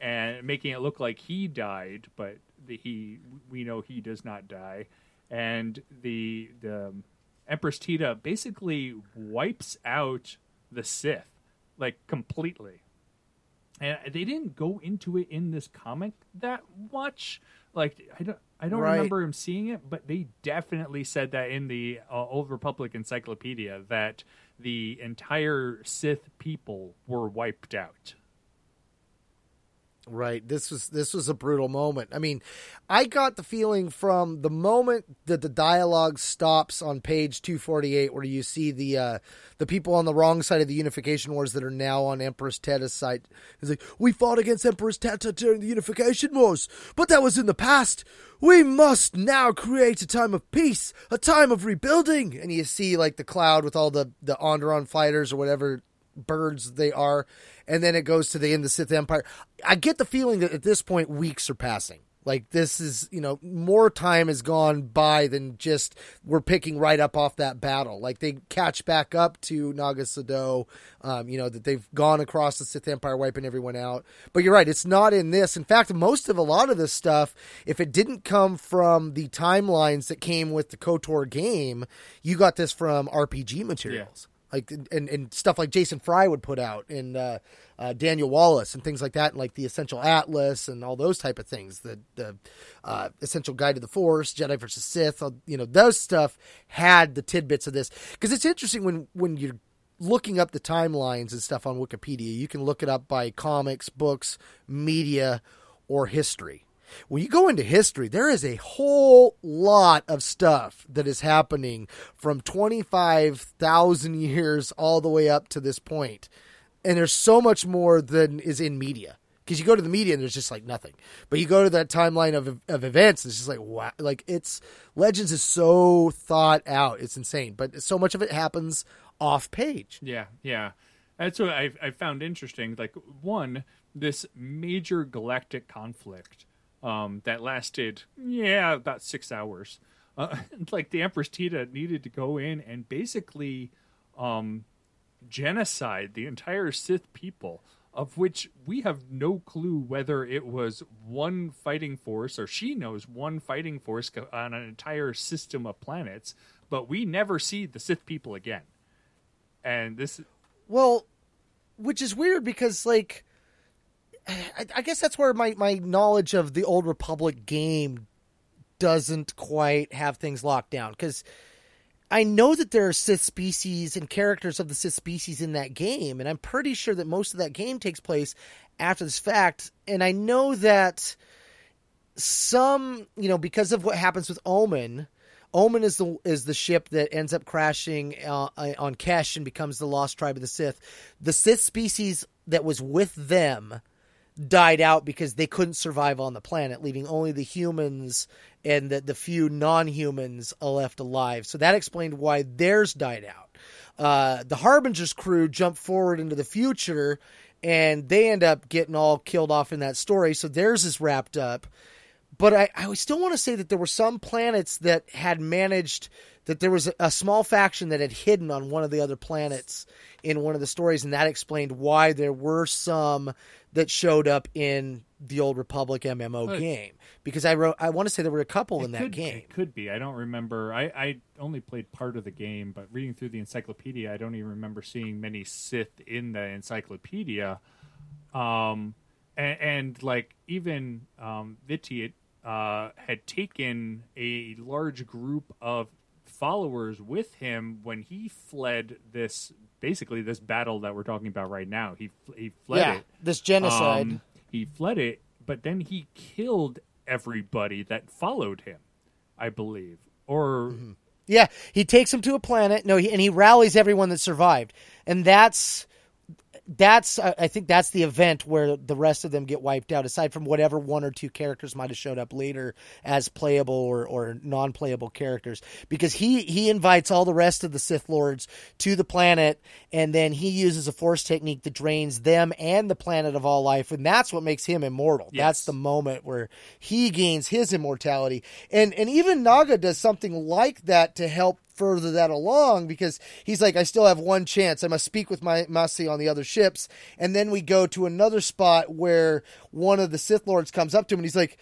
and making it look like he died, but the, he we know he does not die, and the the Empress Teta basically wipes out the Sith like completely. And they didn't go into it in this comic that much. Like I don't, I don't Right. remember him seeing it, but they definitely said that in the uh, Old Republic Encyclopedia that the entire Sith people were wiped out. Right. This was this was a brutal moment. I mean, I got the feeling from the moment that the dialogue stops on page 248 where you see the uh the people on the wrong side of the unification wars that are now on Empress Teta's side. It's like, "We fought against Empress Teta during the unification wars, but that was in the past. We must now create a time of peace, a time of rebuilding." And you see like the cloud with all the the Onderon fighters or whatever birds they are, and then it goes to the end of the Sith Empire. I get the feeling that at this point weeks are passing. Like this is, you know, more time has gone by than just we're picking right up off that battle. Like they catch back up to Naga Sadow, um, you know, that they've gone across the Sith Empire, wiping everyone out. But you're right, it's not in this. In fact, most of a lot of this stuff, if it didn't come from the timelines that came with the KOTOR game, you got this from RPG materials like and, and stuff like Jason Fry would put out and uh, uh, Daniel Wallace and things like that, and like the Essential Atlas and all those type of things. The the uh, Essential Guide to the Force, Jedi versus Sith, you know, those stuff had the tidbits of this because it's interesting when when you're looking up the timelines and stuff on Wikipedia. You can look it up by comics, books, media, or history when you go into history, there is a whole lot of stuff that is happening from 25,000 years all the way up to this point. And there's so much more than is in media. Because you go to the media and there's just like nothing. But you go to that timeline of, of events, it's just like, wow. Like, it's Legends is so thought out. It's insane. But so much of it happens off page. Yeah, yeah. That's what I I found interesting. Like one, this major galactic conflict um, that lasted yeah about six hours. Uh, like the Empress Teta needed to go in and basically um, genocide the entire Sith people, of which we have no clue whether it was one fighting force or she knows one fighting force on an entire system of planets, but we never see the Sith people again. And this Well, which is weird because like I, I guess that's where my, my knowledge of the old Republic game doesn't quite have things locked down because I know that there are Sith species and characters of the Sith species in that game, and I'm pretty sure that most of that game takes place after this fact. And I know that some, you know, because of what happens with Omen, Omen is the is the ship that ends up crashing uh, on Kesh and becomes the lost tribe of the Sith. The Sith species that was with them died out because they couldn't survive on the planet, leaving only the humans and the, the few non-humans left alive. So that explained why theirs died out. Uh, the Harbinger's crew jumped forward into the future, and they end up getting all killed off in that story. So theirs is wrapped up. But I, I still want to say that there were some planets that had managed that there was a small faction that had hidden on one of the other planets in one of the stories, and that explained why there were some that showed up in the old Republic MMO but game. Because I wrote, I want to say there were a couple in that could, game. It could be. I don't remember. I, I only played part of the game, but reading through the encyclopedia, I don't even remember seeing many Sith in the encyclopedia. Um, and, and like even um, Vitiate uh, had taken a large group of followers with him when he fled this basically this battle that we're talking about right now. He he fled yeah, it. This genocide. Um, he fled it, but then he killed everybody that followed him, I believe. Or mm-hmm. yeah, he takes him to a planet. No, he, and he rallies everyone that survived, and that's that's uh, I think that's the event where the rest of them get wiped out. Aside from whatever one or two characters might have showed up later as playable or, or non-playable characters, because he he invites all the rest of the Sith lords to the planet, and then he uses a Force technique that drains them and the planet of all life, and that's what makes him immortal. Yes. That's the moment where he gains his immortality, and and even Naga does something like that to help further that along because he's like, I still have one chance. I must speak with my Massassi on the other ships. And then we go to another spot where one of the Sith Lords comes up to him and he's like,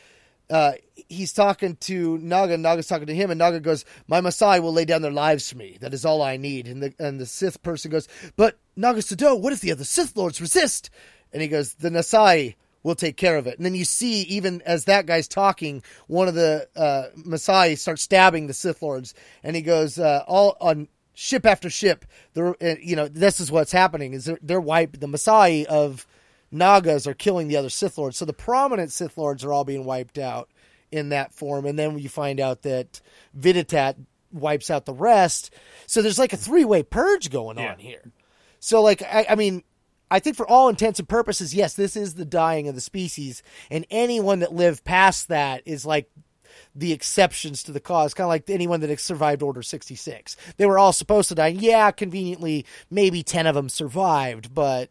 uh, he's talking to Naga, and Naga's talking to him, and Naga goes, "My Massassi will lay down their lives for me. That is all I need." And the and the Sith person goes, "But Naga Sadow, what if the other Sith lords resist?" And he goes, "The Massassi we'll take care of it. And then you see, even as that guy's talking, one of the uh, Massassi starts stabbing the Sith Lords, and he goes, uh, all on ship after ship. They're, uh, you know, this is what's happening: is they're, they're wiped. The Massassi of Nagas are killing the other Sith Lords. So the prominent Sith Lords are all being wiped out in that form, and then you find out that Vitiate wipes out the rest. So there's like a three way purge going yeah. on here. So like I, I mean, I think for all intents and purposes, yes, this is the dying of the species, and anyone that lived past that is like the exceptions to the cause, kind of like anyone that survived Order 66. They were all supposed to die. Yeah, conveniently, maybe 10 of them survived, but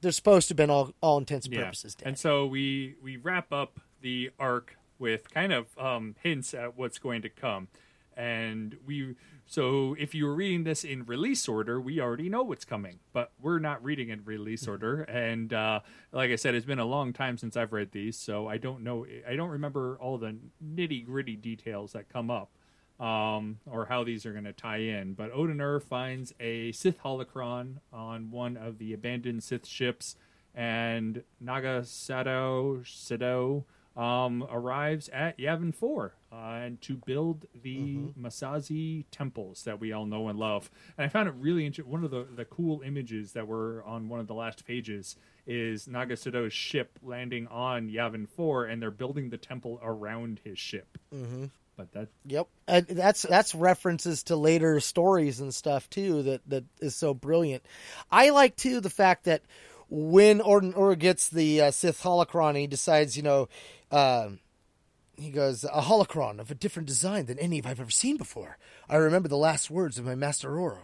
they're supposed to have been all, all intents and purposes dead. And so we, we wrap up the arc with kind of um, hints at what's going to come. And we so if you were reading this in release order, we already know what's coming, but we're not reading in release mm-hmm. order. And uh, like I said, it's been a long time since I've read these, so I don't know. I don't remember all the nitty gritty details that come up. Um, or how these are going to tie in. But Odan-Urr finds a Sith holocron on one of the abandoned Sith ships, and Naga Sadow, Sadow um, arrives at Yavin 4 uh, and to build the mm-hmm. Massassi temples that we all know and love. And I found it really interesting. One of the, the cool images that were on one of the last pages is Naga Sadow's ship landing on Yavin 4, and they're building the temple around his ship. Mm-hmm. But that, yep, and that's that's references to later stories and stuff too. That that is so brilliant. I like too the fact that when Odan-Urr gets the uh, Sith holocron, he decides, you know, uh, he goes, a holocron of a different design than any I've ever seen before. I remember the last words of my master Ooroo.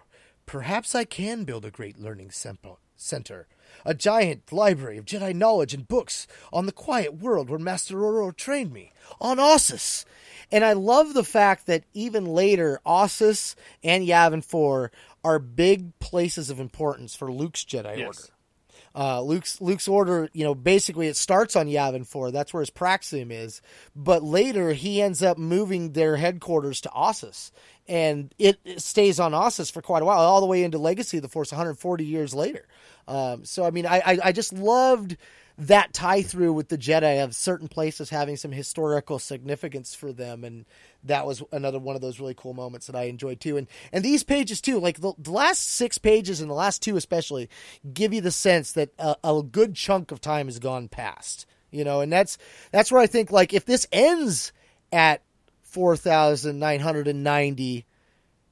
Perhaps I can build a great learning center, a giant library of Jedi knowledge and books on the quiet world where Master Ooroo trained me, on Ossus. And I love the fact that even later, Ossus and Yavin 4 are big places of importance for Luke's Jedi yes. Order. Uh, Luke's Luke's order, you know, basically it starts on Yavin 4. That's where his Praxium is. But later he ends up moving their headquarters to Ossus. And it, it stays on Ossus for quite a while, all the way into Legacy of the Force 140 years later. Um, so, I mean, I, I, I just loved that tie through with the Jedi of certain places having some historical significance for them, and that was another one of those really cool moments that I enjoyed too. And and these pages too, like the, the last six pages and the last two especially, give you the sense that a, a good chunk of time has gone past. You know, and that's that's where I think like if this ends at 4,990,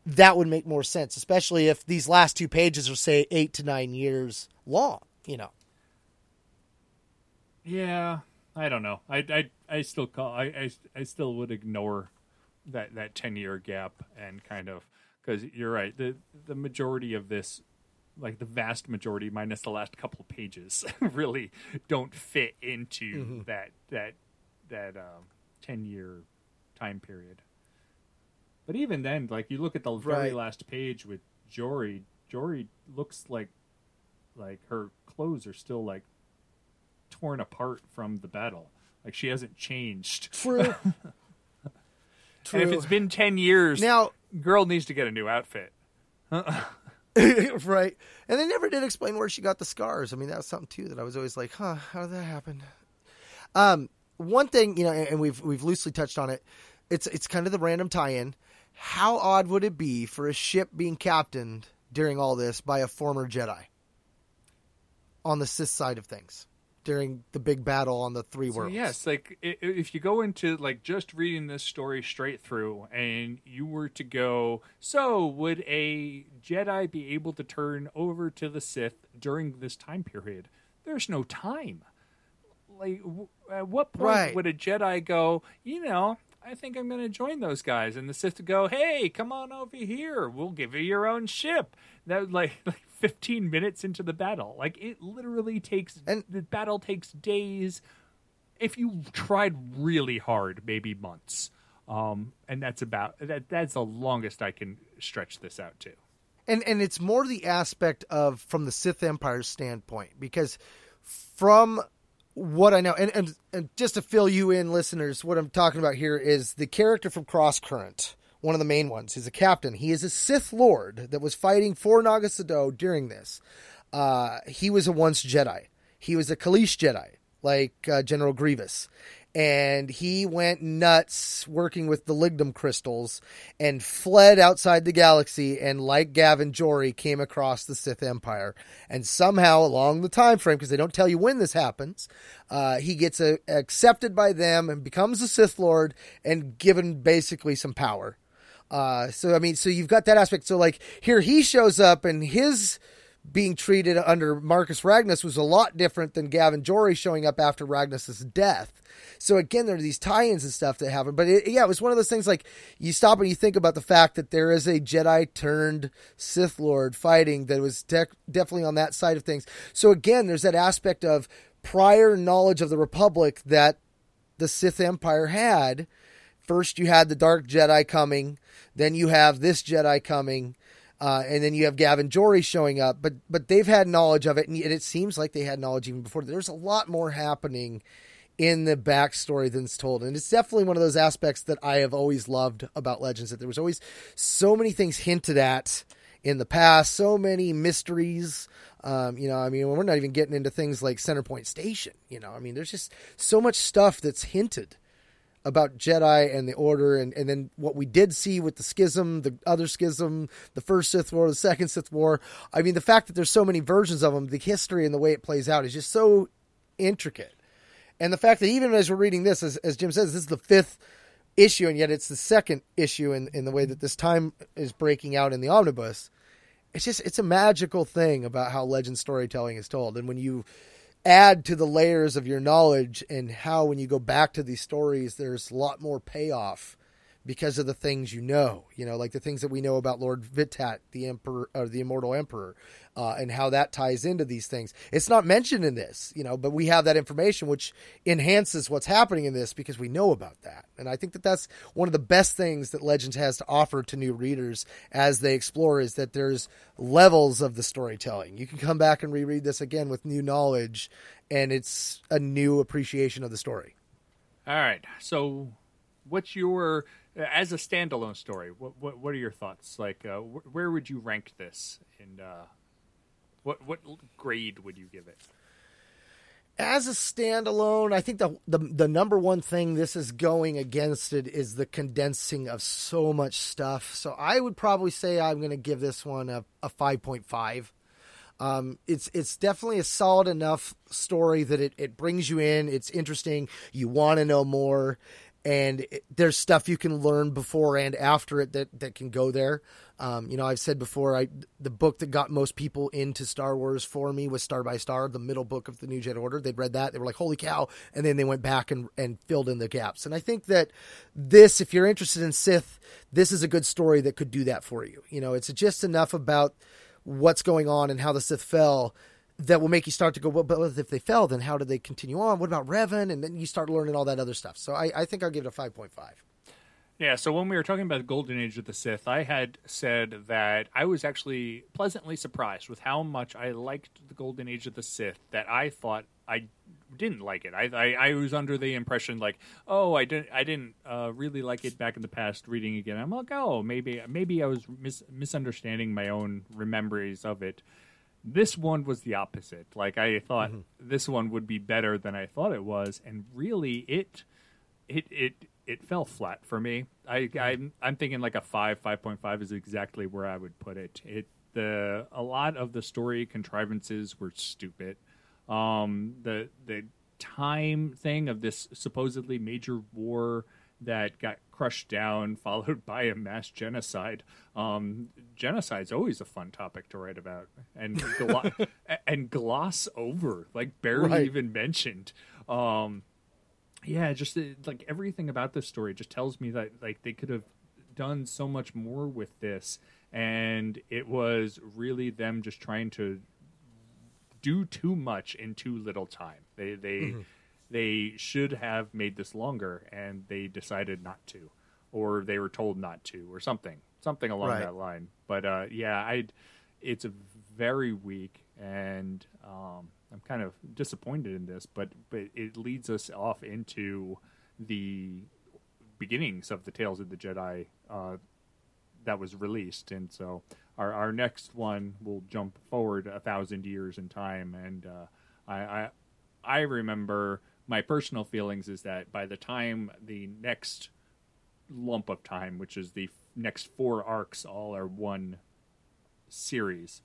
that would make more sense, especially if these last two pages are, say, eight to nine years long, you know. Yeah, I don't know. I, I, I still call I, I, I still would ignore that that ten year gap and kind of because you're right. The the majority of this, like the vast majority, minus the last couple of pages, really don't fit into Mm-hmm. that that that um, ten year time period. But even then, like you look at the very Right. last page with Jori, Jori looks like like her clothes are still like torn apart from the battle. Like she hasn't changed. True. And if it's been ten years, Now, girl needs to get a new outfit. right. And they never did explain where she got the scars. I mean, that was something too that I was always like, huh, how did that happen? Um, one thing, you know, and and we've we've loosely touched on it. It's it's kind of the random tie-in. How odd would it be for a ship being captained during all this by a former Jedi on the Sith side of things during the big battle on the three So worlds? yes, like if you go into like just reading this story straight through, and you were to go, so would a Jedi be able to turn over to the Sith during this time period? There's no time. Like, w- at what point Right. would a Jedi go? You know, I think I'm going to join those guys, and the Sith would go, "Hey, come on over here. We'll give you your own ship." That like like 15 minutes into the battle. Like it literally takes And- the battle takes days if you tried really hard, maybe months. Um, and that's about that. That's the longest I can stretch this out to. and and it's more the aspect of from the Sith Empire's standpoint because from what I know, and, and and just to fill you in, listeners, what I'm talking about here is the character from Cross Current, one of the main ones. He's a captain. He is a Sith Lord that was fighting for Naga Sadow during this. Uh, he was a once Jedi. He was a Kaleesh Jedi, like uh, General Grievous. And he went nuts working with the Lignan crystals and fled outside the galaxy. And like Gav and Jori, came across the Sith Empire. And somehow, along the time frame, because they don't tell you when this happens, uh, he gets uh accepted by them and becomes a Sith Lord and given basically some power. Uh, so I mean, so you've got that aspect. So like here, he shows up and his being treated under Marka Ragnos was a lot different than Gav and Jori showing up after Ragnos's death. So again, there are these tie-ins and stuff that happen. But it, yeah, it was one of those things like you stop and you think about the fact that there is a Jedi turned Sith Lord fighting that was de- definitely on that side of things. So again, there's that aspect of prior knowledge of the Republic that the Sith Empire had. First, you had the Dark Jedi coming, then you have this Jedi coming, uh, and then you have Gav and Jori showing up. But but they've had knowledge of it, and it seems like they had knowledge even before. There's a lot more happening in the backstory than's told, and it's definitely one of those aspects that I have always loved about Legends. That there was always so many things hinted at in the past, so many mysteries. Um, you know, I mean, we're not even getting into things like Centerpoint Station. You know, I mean, there's just so much stuff that's hinted about Jedi and the Order, and, and then what we did see with the schism, the other schism, the first Sith War, the second Sith War. I mean, the fact that there's so many versions of them, the history and the way it plays out is just so intricate. And the fact that even as we're reading this, as, as Jim says, this is the fifth issue, and yet it's the second issue in, in the way that this time is breaking out in the omnibus. It's just it's a magical thing about how legend storytelling is told, and when you add to the layers of your knowledge and how when you go back to these stories there's a lot more payoff because of the things you know you know like the things that we know about lord Vitiate the emperor or the immortal emperor uh, and how that ties into these things. It's not mentioned in this you know but we have that information which enhances what's happening in this because we know about that. And i think that that's one of the best things that legends has to offer to new readers as they explore is that there's levels of the storytelling. You can come back and reread this again with new knowledge and it's a new appreciation of the story. All right. So, what's your as a standalone story? What what, what are your thoughts? Like, uh, wh- where would you rank this? And uh, what what grade would you give it? as a standalone, I think the, the the number one thing this is going against it is the condensing of so much stuff. So I would probably say I'm going to give this one a, a 5.5. Um, it's it's definitely a solid enough story that it, it brings you in. It's interesting. You want to know more, and it, there's stuff you can learn before and after it that that can go there. Um, you know, I've said before, I the book that got most people into Star Wars for me was Star by Star, the middle book of the New Jedi Order. They'd read that, they were like, "Holy cow!" and then they went back and and filled in the gaps. And I think that this, if you're interested in Sith, this is a good story that could do that for you. You know, it's just enough about what's going on and how the Sith fell that will make you start to go, well, but if they fell, then how did they continue on? What about Revan? And then you start learning all that other stuff. So I, I think I'll give it a 5.5. Yeah, so when we were talking about the Golden Age of the Sith, I had said that I was actually pleasantly surprised with how much I liked the Golden Age of the Sith that I thought I didn't like it. I, I, I was under the impression like, oh, I didn't I didn't uh, really like it back in the past. Reading again, I'm like, oh, maybe maybe I was mis- misunderstanding my own memories of it. This one was the opposite. Like I thought mm-hmm. this one would be better than I thought it was, and really it it it it fell flat for me. I I'm, I'm thinking like a five five point five is exactly where I would put it. It the a lot of the story contrivances were stupid. Um, the the time thing of this supposedly major war that got crushed down, followed by a mass genocide. Um, genocide's always a fun topic to write about, and glo- and gloss over, like barely right. even mentioned. Um, yeah, just uh, like everything about this story just tells me that like they could have done so much more with this, and it was really them just trying to do too much in too little time. They they. Mm-hmm they should have made this longer and they decided not to or they were told not to or something something along right. that line. But uh, yeah i it's a very weak and um, i'm kind of disappointed in this but but it leads us off into the beginnings of the tales of the jedi uh, that was released. And so our, our next one will jump forward a thousand years in time. And uh, I, I i remember my personal feelings is that by the time the next lump of time, which is the next four arcs, all are one series.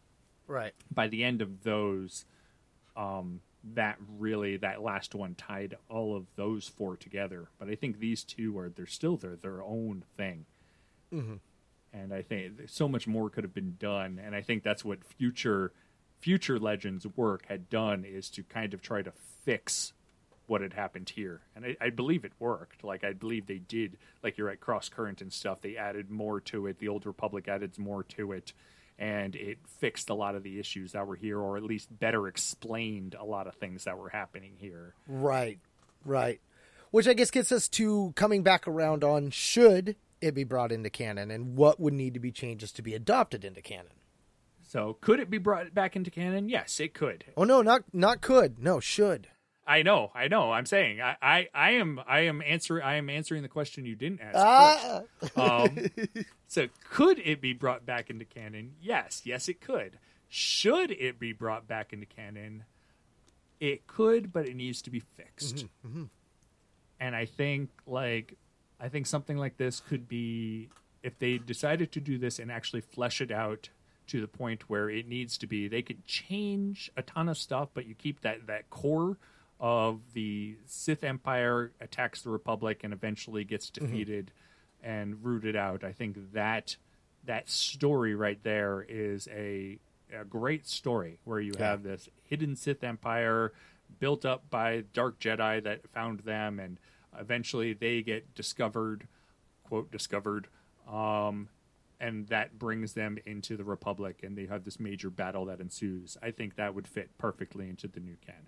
Right. By the end of those, um, that really that last one tied all of those four together. But I think these two are they're still their their own thing. Mm-hmm. And I think so much more could have been done. And I think that's what future future legends work had done is to kind of try to fix what had happened here, and I, I, believe it worked. Like I believe they did. Like you're right, cross current and stuff. They added more to it. The Old Republic added more to it, and it fixed a lot of the issues that were here, or at least better explained a lot of things that were happening here. Right, right. Which I guess gets us to coming back around on should it be brought into canon, and what would need to be changes to be adopted into canon. So, could it be brought back into canon? Yes, it could. Oh no, not not could. No, should. I know, I know. I'm saying I, I, I am I am answering I am answering the question you didn't ask. Ah. Um, so could it be brought back into canon? Yes, yes, it could. Should it be brought back into canon? It could, but it needs to be fixed. Mm-hmm, mm-hmm. And I think like I think something like this could be if they decided to do this and actually flesh it out to the point where it needs to be. They could change a ton of stuff, but you keep that that core of the Sith Empire attacks the Republic and eventually gets mm-hmm. defeated mm-hmm. and rooted out. I think that that story right there is a a great story where you yeah. have this hidden Sith Empire built up by dark Jedi that found them, and eventually they get discovered, quote discovered, um, and that brings them into the Republic, and they have this major battle that ensues. I think that would fit perfectly into the new canon.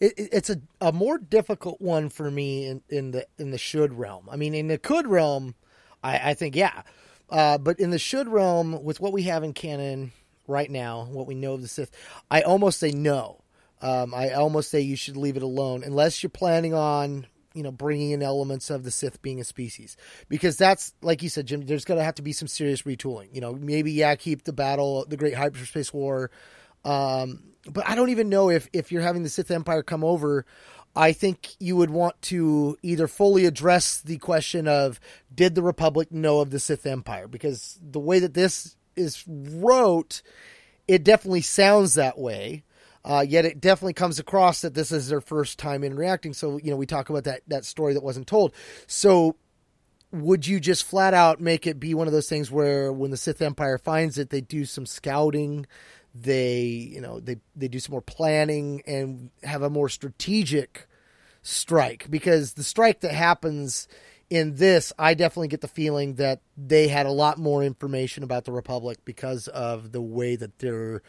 It, it's a, a more difficult one for me in, in the in the should realm. I mean, in the could realm, I, I think yeah, uh, but in the should realm, with what we have in canon right now, what we know of the Sith, I almost say no. Um, I almost say you should leave it alone unless you're planning on you know bringing in elements of the Sith being a species because that's like you said, Jim. There's going to have to be some serious retooling. You know, maybe yeah, keep the battle, the Great Hyperspace War. Um, but I don't even know if if you're having the Sith Empire come over. I think you would want to either fully address the question of did the Republic know of the Sith Empire because the way that this is wrote, it definitely sounds that way. Uh, yet it definitely comes across that this is their first time interacting. So you know we talk about that that story that wasn't told. So would you just flat out make it be one of those things where when the Sith Empire finds it, they do some scouting, they you know they they do some more planning and have a more strategic strike. Because the strike that happens in this, I definitely get the feeling that they had a lot more information about the Republic because of the way that they're,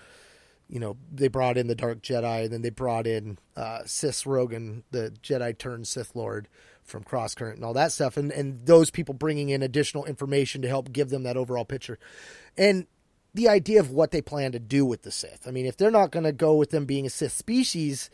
you know, they brought in the Dark Jedi and then they brought in uh, Sith Rrogon, the Jedi turned Sith Lord from Crosscurrent and all that stuff, and and those people bringing in additional information to help give them that overall picture, and the idea of what they plan to do with the Sith. I mean, if they're not going to go with them being a Sith species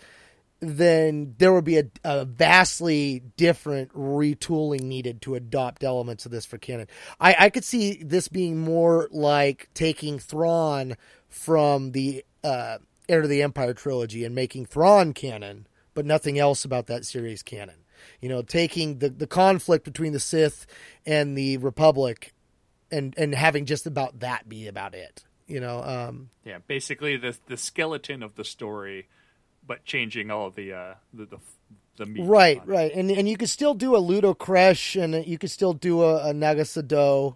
then there would be a, a, vastly different retooling needed to adopt elements of this for canon. I, I could see this being more like taking Thrawn from the uh, Heir to the Empire trilogy and making Thrawn canon, but nothing else about that series canon. You know, taking the, the conflict between the Sith and the Republic and, and having just about that be about it. You know, um, yeah, basically the the skeleton of the story but changing all the uh, the the. Right, right, and and you could still do a Ludo Kressh, and you could still do a, a Naga Sadow.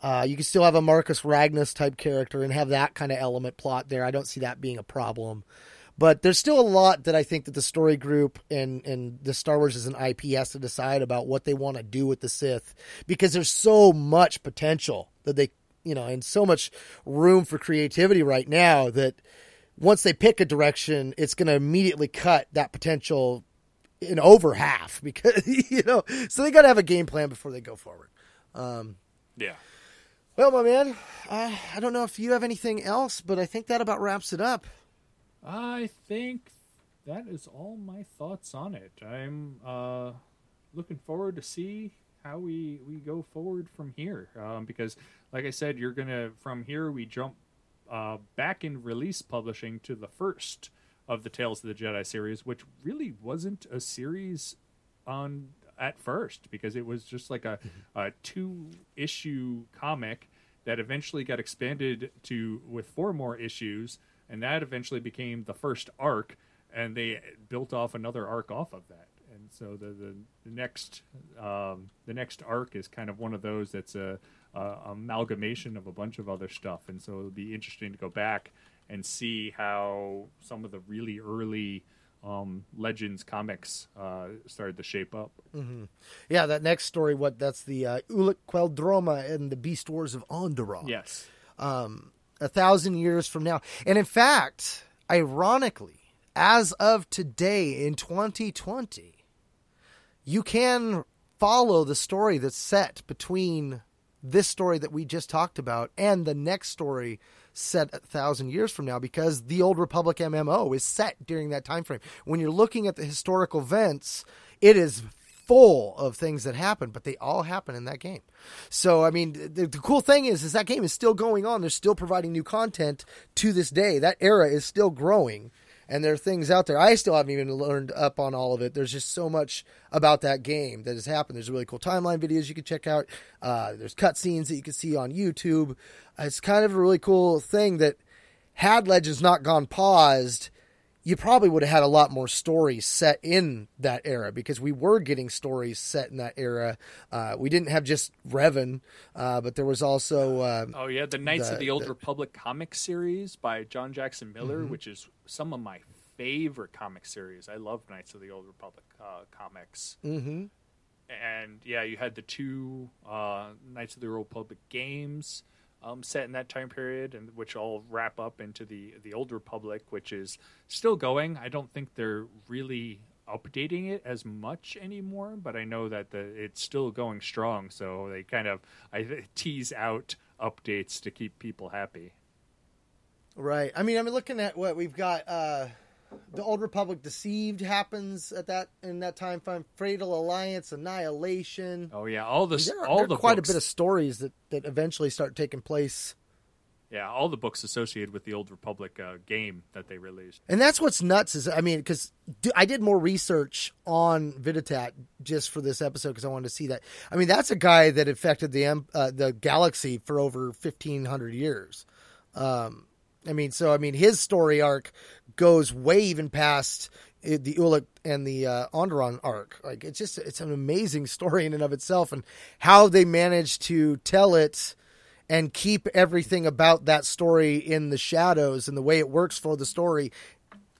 Uh, you could still have a Marka Ragnos type character and have that kind of element plot there. I don't see that being a problem. But there's still a lot that I think that the story group and, and the Star Wars as an IP has to decide about what they want to do with the Sith because there's so much potential that they, you know, and so much room for creativity right now that once they pick a direction, it's going to immediately cut that potential in over half because you know. So they got to have a game plan before they go forward. Um, yeah. Well, my man, I, I don't know if you have anything else, but I think that about wraps it up. I think that is all my thoughts on it. I'm uh, looking forward to see how we we go forward from here. Um, because, like I said, you're gonna from here we jump uh, back in release publishing to the first of the Tales of the Jedi series, which really wasn't a series on at first because it was just like a, mm-hmm. a two issue comic that eventually got expanded to with four more issues, and that eventually became the first arc, and they built off another arc off of that. And so the the, the next um, the next arc is kind of one of those that's a uh, amalgamation of a bunch of other stuff, and so it'll be interesting to go back and see how some of the really early um, Legends comics uh, started to shape up. Mm-hmm. Yeah, that next story, what that's the uh, Ulic Qel-Droma and the Beast Wars of Onderon. Yes, um, a thousand years from now, and in fact, ironically, as of today in 2020, you can follow the story that's set between this story that we just talked about and the next story set a thousand years from now because the old republic mmo is set during that time frame when you're looking at the historical events it is full of things that happen but they all happen in that game so i mean the, the cool thing is is that game is still going on they're still providing new content to this day that era is still growing and there are things out there. I still haven't even learned up on all of it. There's just so much about that game that has happened. There's really cool timeline videos you can check out. Uh, there's cutscenes that you can see on YouTube. It's kind of a really cool thing that had Legends not gone paused, you probably would have had a lot more stories set in that era because we were getting stories set in that era. Uh, we didn't have just Revan, uh, but there was also uh, oh yeah, the Knights the, of the Old the, Republic comic series by John Jackson Miller, mm-hmm. which is some of my favorite comic series. I love Knights of the Old Republic uh, comics. Mm-hmm. And yeah, you had the two uh, Knights of the Old Republic games um, set in that time period, and which all wrap up into the the Old Republic, which is still going. I don't think they're really updating it as much anymore, but I know that the, it's still going strong. So they kind of I tease out updates to keep people happy. Right. I mean, I'm looking at what we've got. Uh, the Old Republic Deceived happens at that in that time frame. Fatal Alliance, Annihilation. Oh yeah, all the there are, all there the quite books. a bit of stories that that eventually start taking place. Yeah, all the books associated with the Old Republic uh, game that they released. And that's what's nuts is I mean because I did more research on Vitiate just for this episode because I wanted to see that. I mean that's a guy that affected the uh, the galaxy for over fifteen hundred years. Um, I mean, so I mean, his story arc goes way even past uh, the Ulic and the uh, Onderon arc. Like it's just it's an amazing story in and of itself, and how they managed to tell it and keep everything about that story in the shadows and the way it works for the story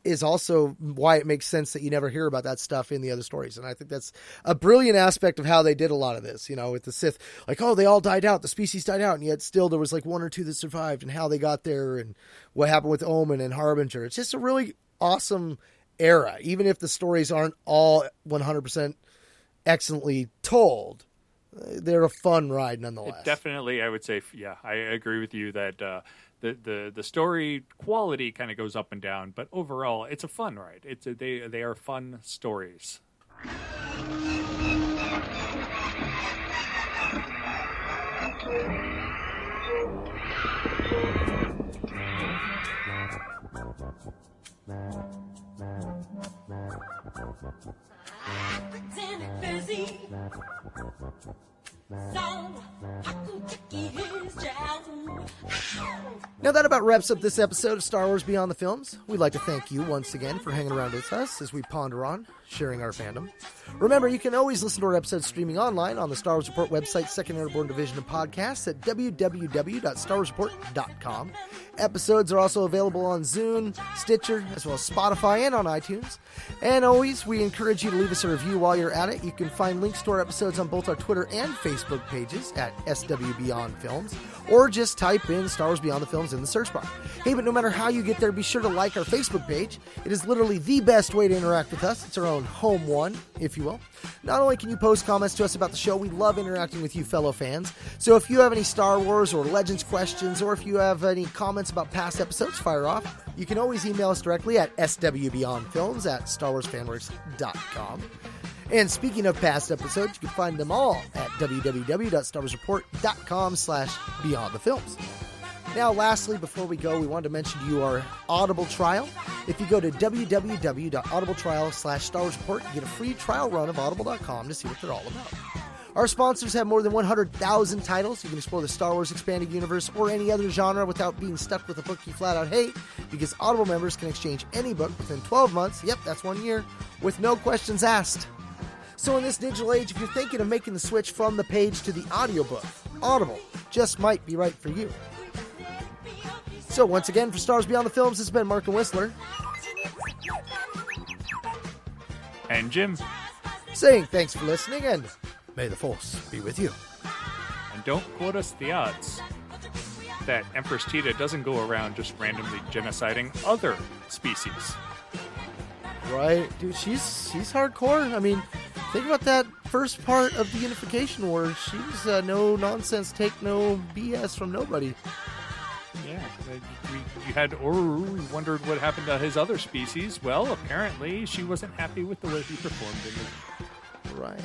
is also why it makes sense that you never hear about that stuff in the other stories. And I think that's a brilliant aspect of how they did a lot of this, you know, with the Sith. Like, oh, they all died out, the species died out, and yet still there was like one or two that survived, and how they got there, and what happened with Omen and Harbinger. It's just a really awesome era, even if the stories aren't all 100% excellently told. They're a fun ride nonetheless. It definitely, I would say, yeah, I agree with you that uh, the the the story quality kind of goes up and down, but overall, it's a fun ride. It's a, they they are fun stories. Now that about wraps up this episode of Star Wars Beyond the Films. We'd like to thank you once again for hanging around with us as we ponder on sharing our fandom. Remember, you can always listen to our episodes streaming online on the Star Wars Report website, Second Airborne Division of Podcasts at www.starwarsreport.com. Episodes are also available on Zune, Stitcher, as well as Spotify and on iTunes. And always, we encourage you to leave us a review while you're at it. You can find links to our episodes on both our Twitter and Facebook pages at SW Beyond Films, or just type in Star Wars Beyond the Films in the search bar. Hey, but no matter how you get there, be sure to like our Facebook page. It is literally the best way to interact with us. It's our own home one, if you will. Not only can you post comments to us about the show, we love interacting with you, fellow fans. So if you have any Star Wars or Legends questions, or if you have any comments about past episodes, fire off. You can always email us directly at swbeyondfilms at starwarsfanworks.com. And speaking of past episodes, you can find them all at www.starwarsreport.com slash beyond the films. Now, lastly, before we go, we wanted to mention to you our Audible trial. If you go to www.audibletrial slash Star Wars Report, you get a free trial run of audible.com to see what they're all about. Our sponsors have more than 100,000 titles. You can explore the Star Wars expanded universe or any other genre without being stuck with a book you flat out hate, because Audible members can exchange any book within 12 months, yep, that's one year, with no questions asked. So in this digital age, if you're thinking of making the switch from the page to the audiobook, Audible just might be right for you. So once again, for Stars Beyond the Films, this has been Mark and Whistler And Jim, saying thanks for listening and may the Force be with you. and don't quote us the odds that Empress Teta doesn't go around just randomly genociding other species. Right, dude, she's she's hardcore. I mean, think about that first part of the Unification War. She's uh, no nonsense, take no BS from nobody. Yeah, uh, we, you had Ooroo. We wondered what happened to his other species. Well, apparently she wasn't happy with the way he performed and Right.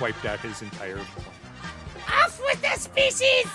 wiped out his entire. Off with the species!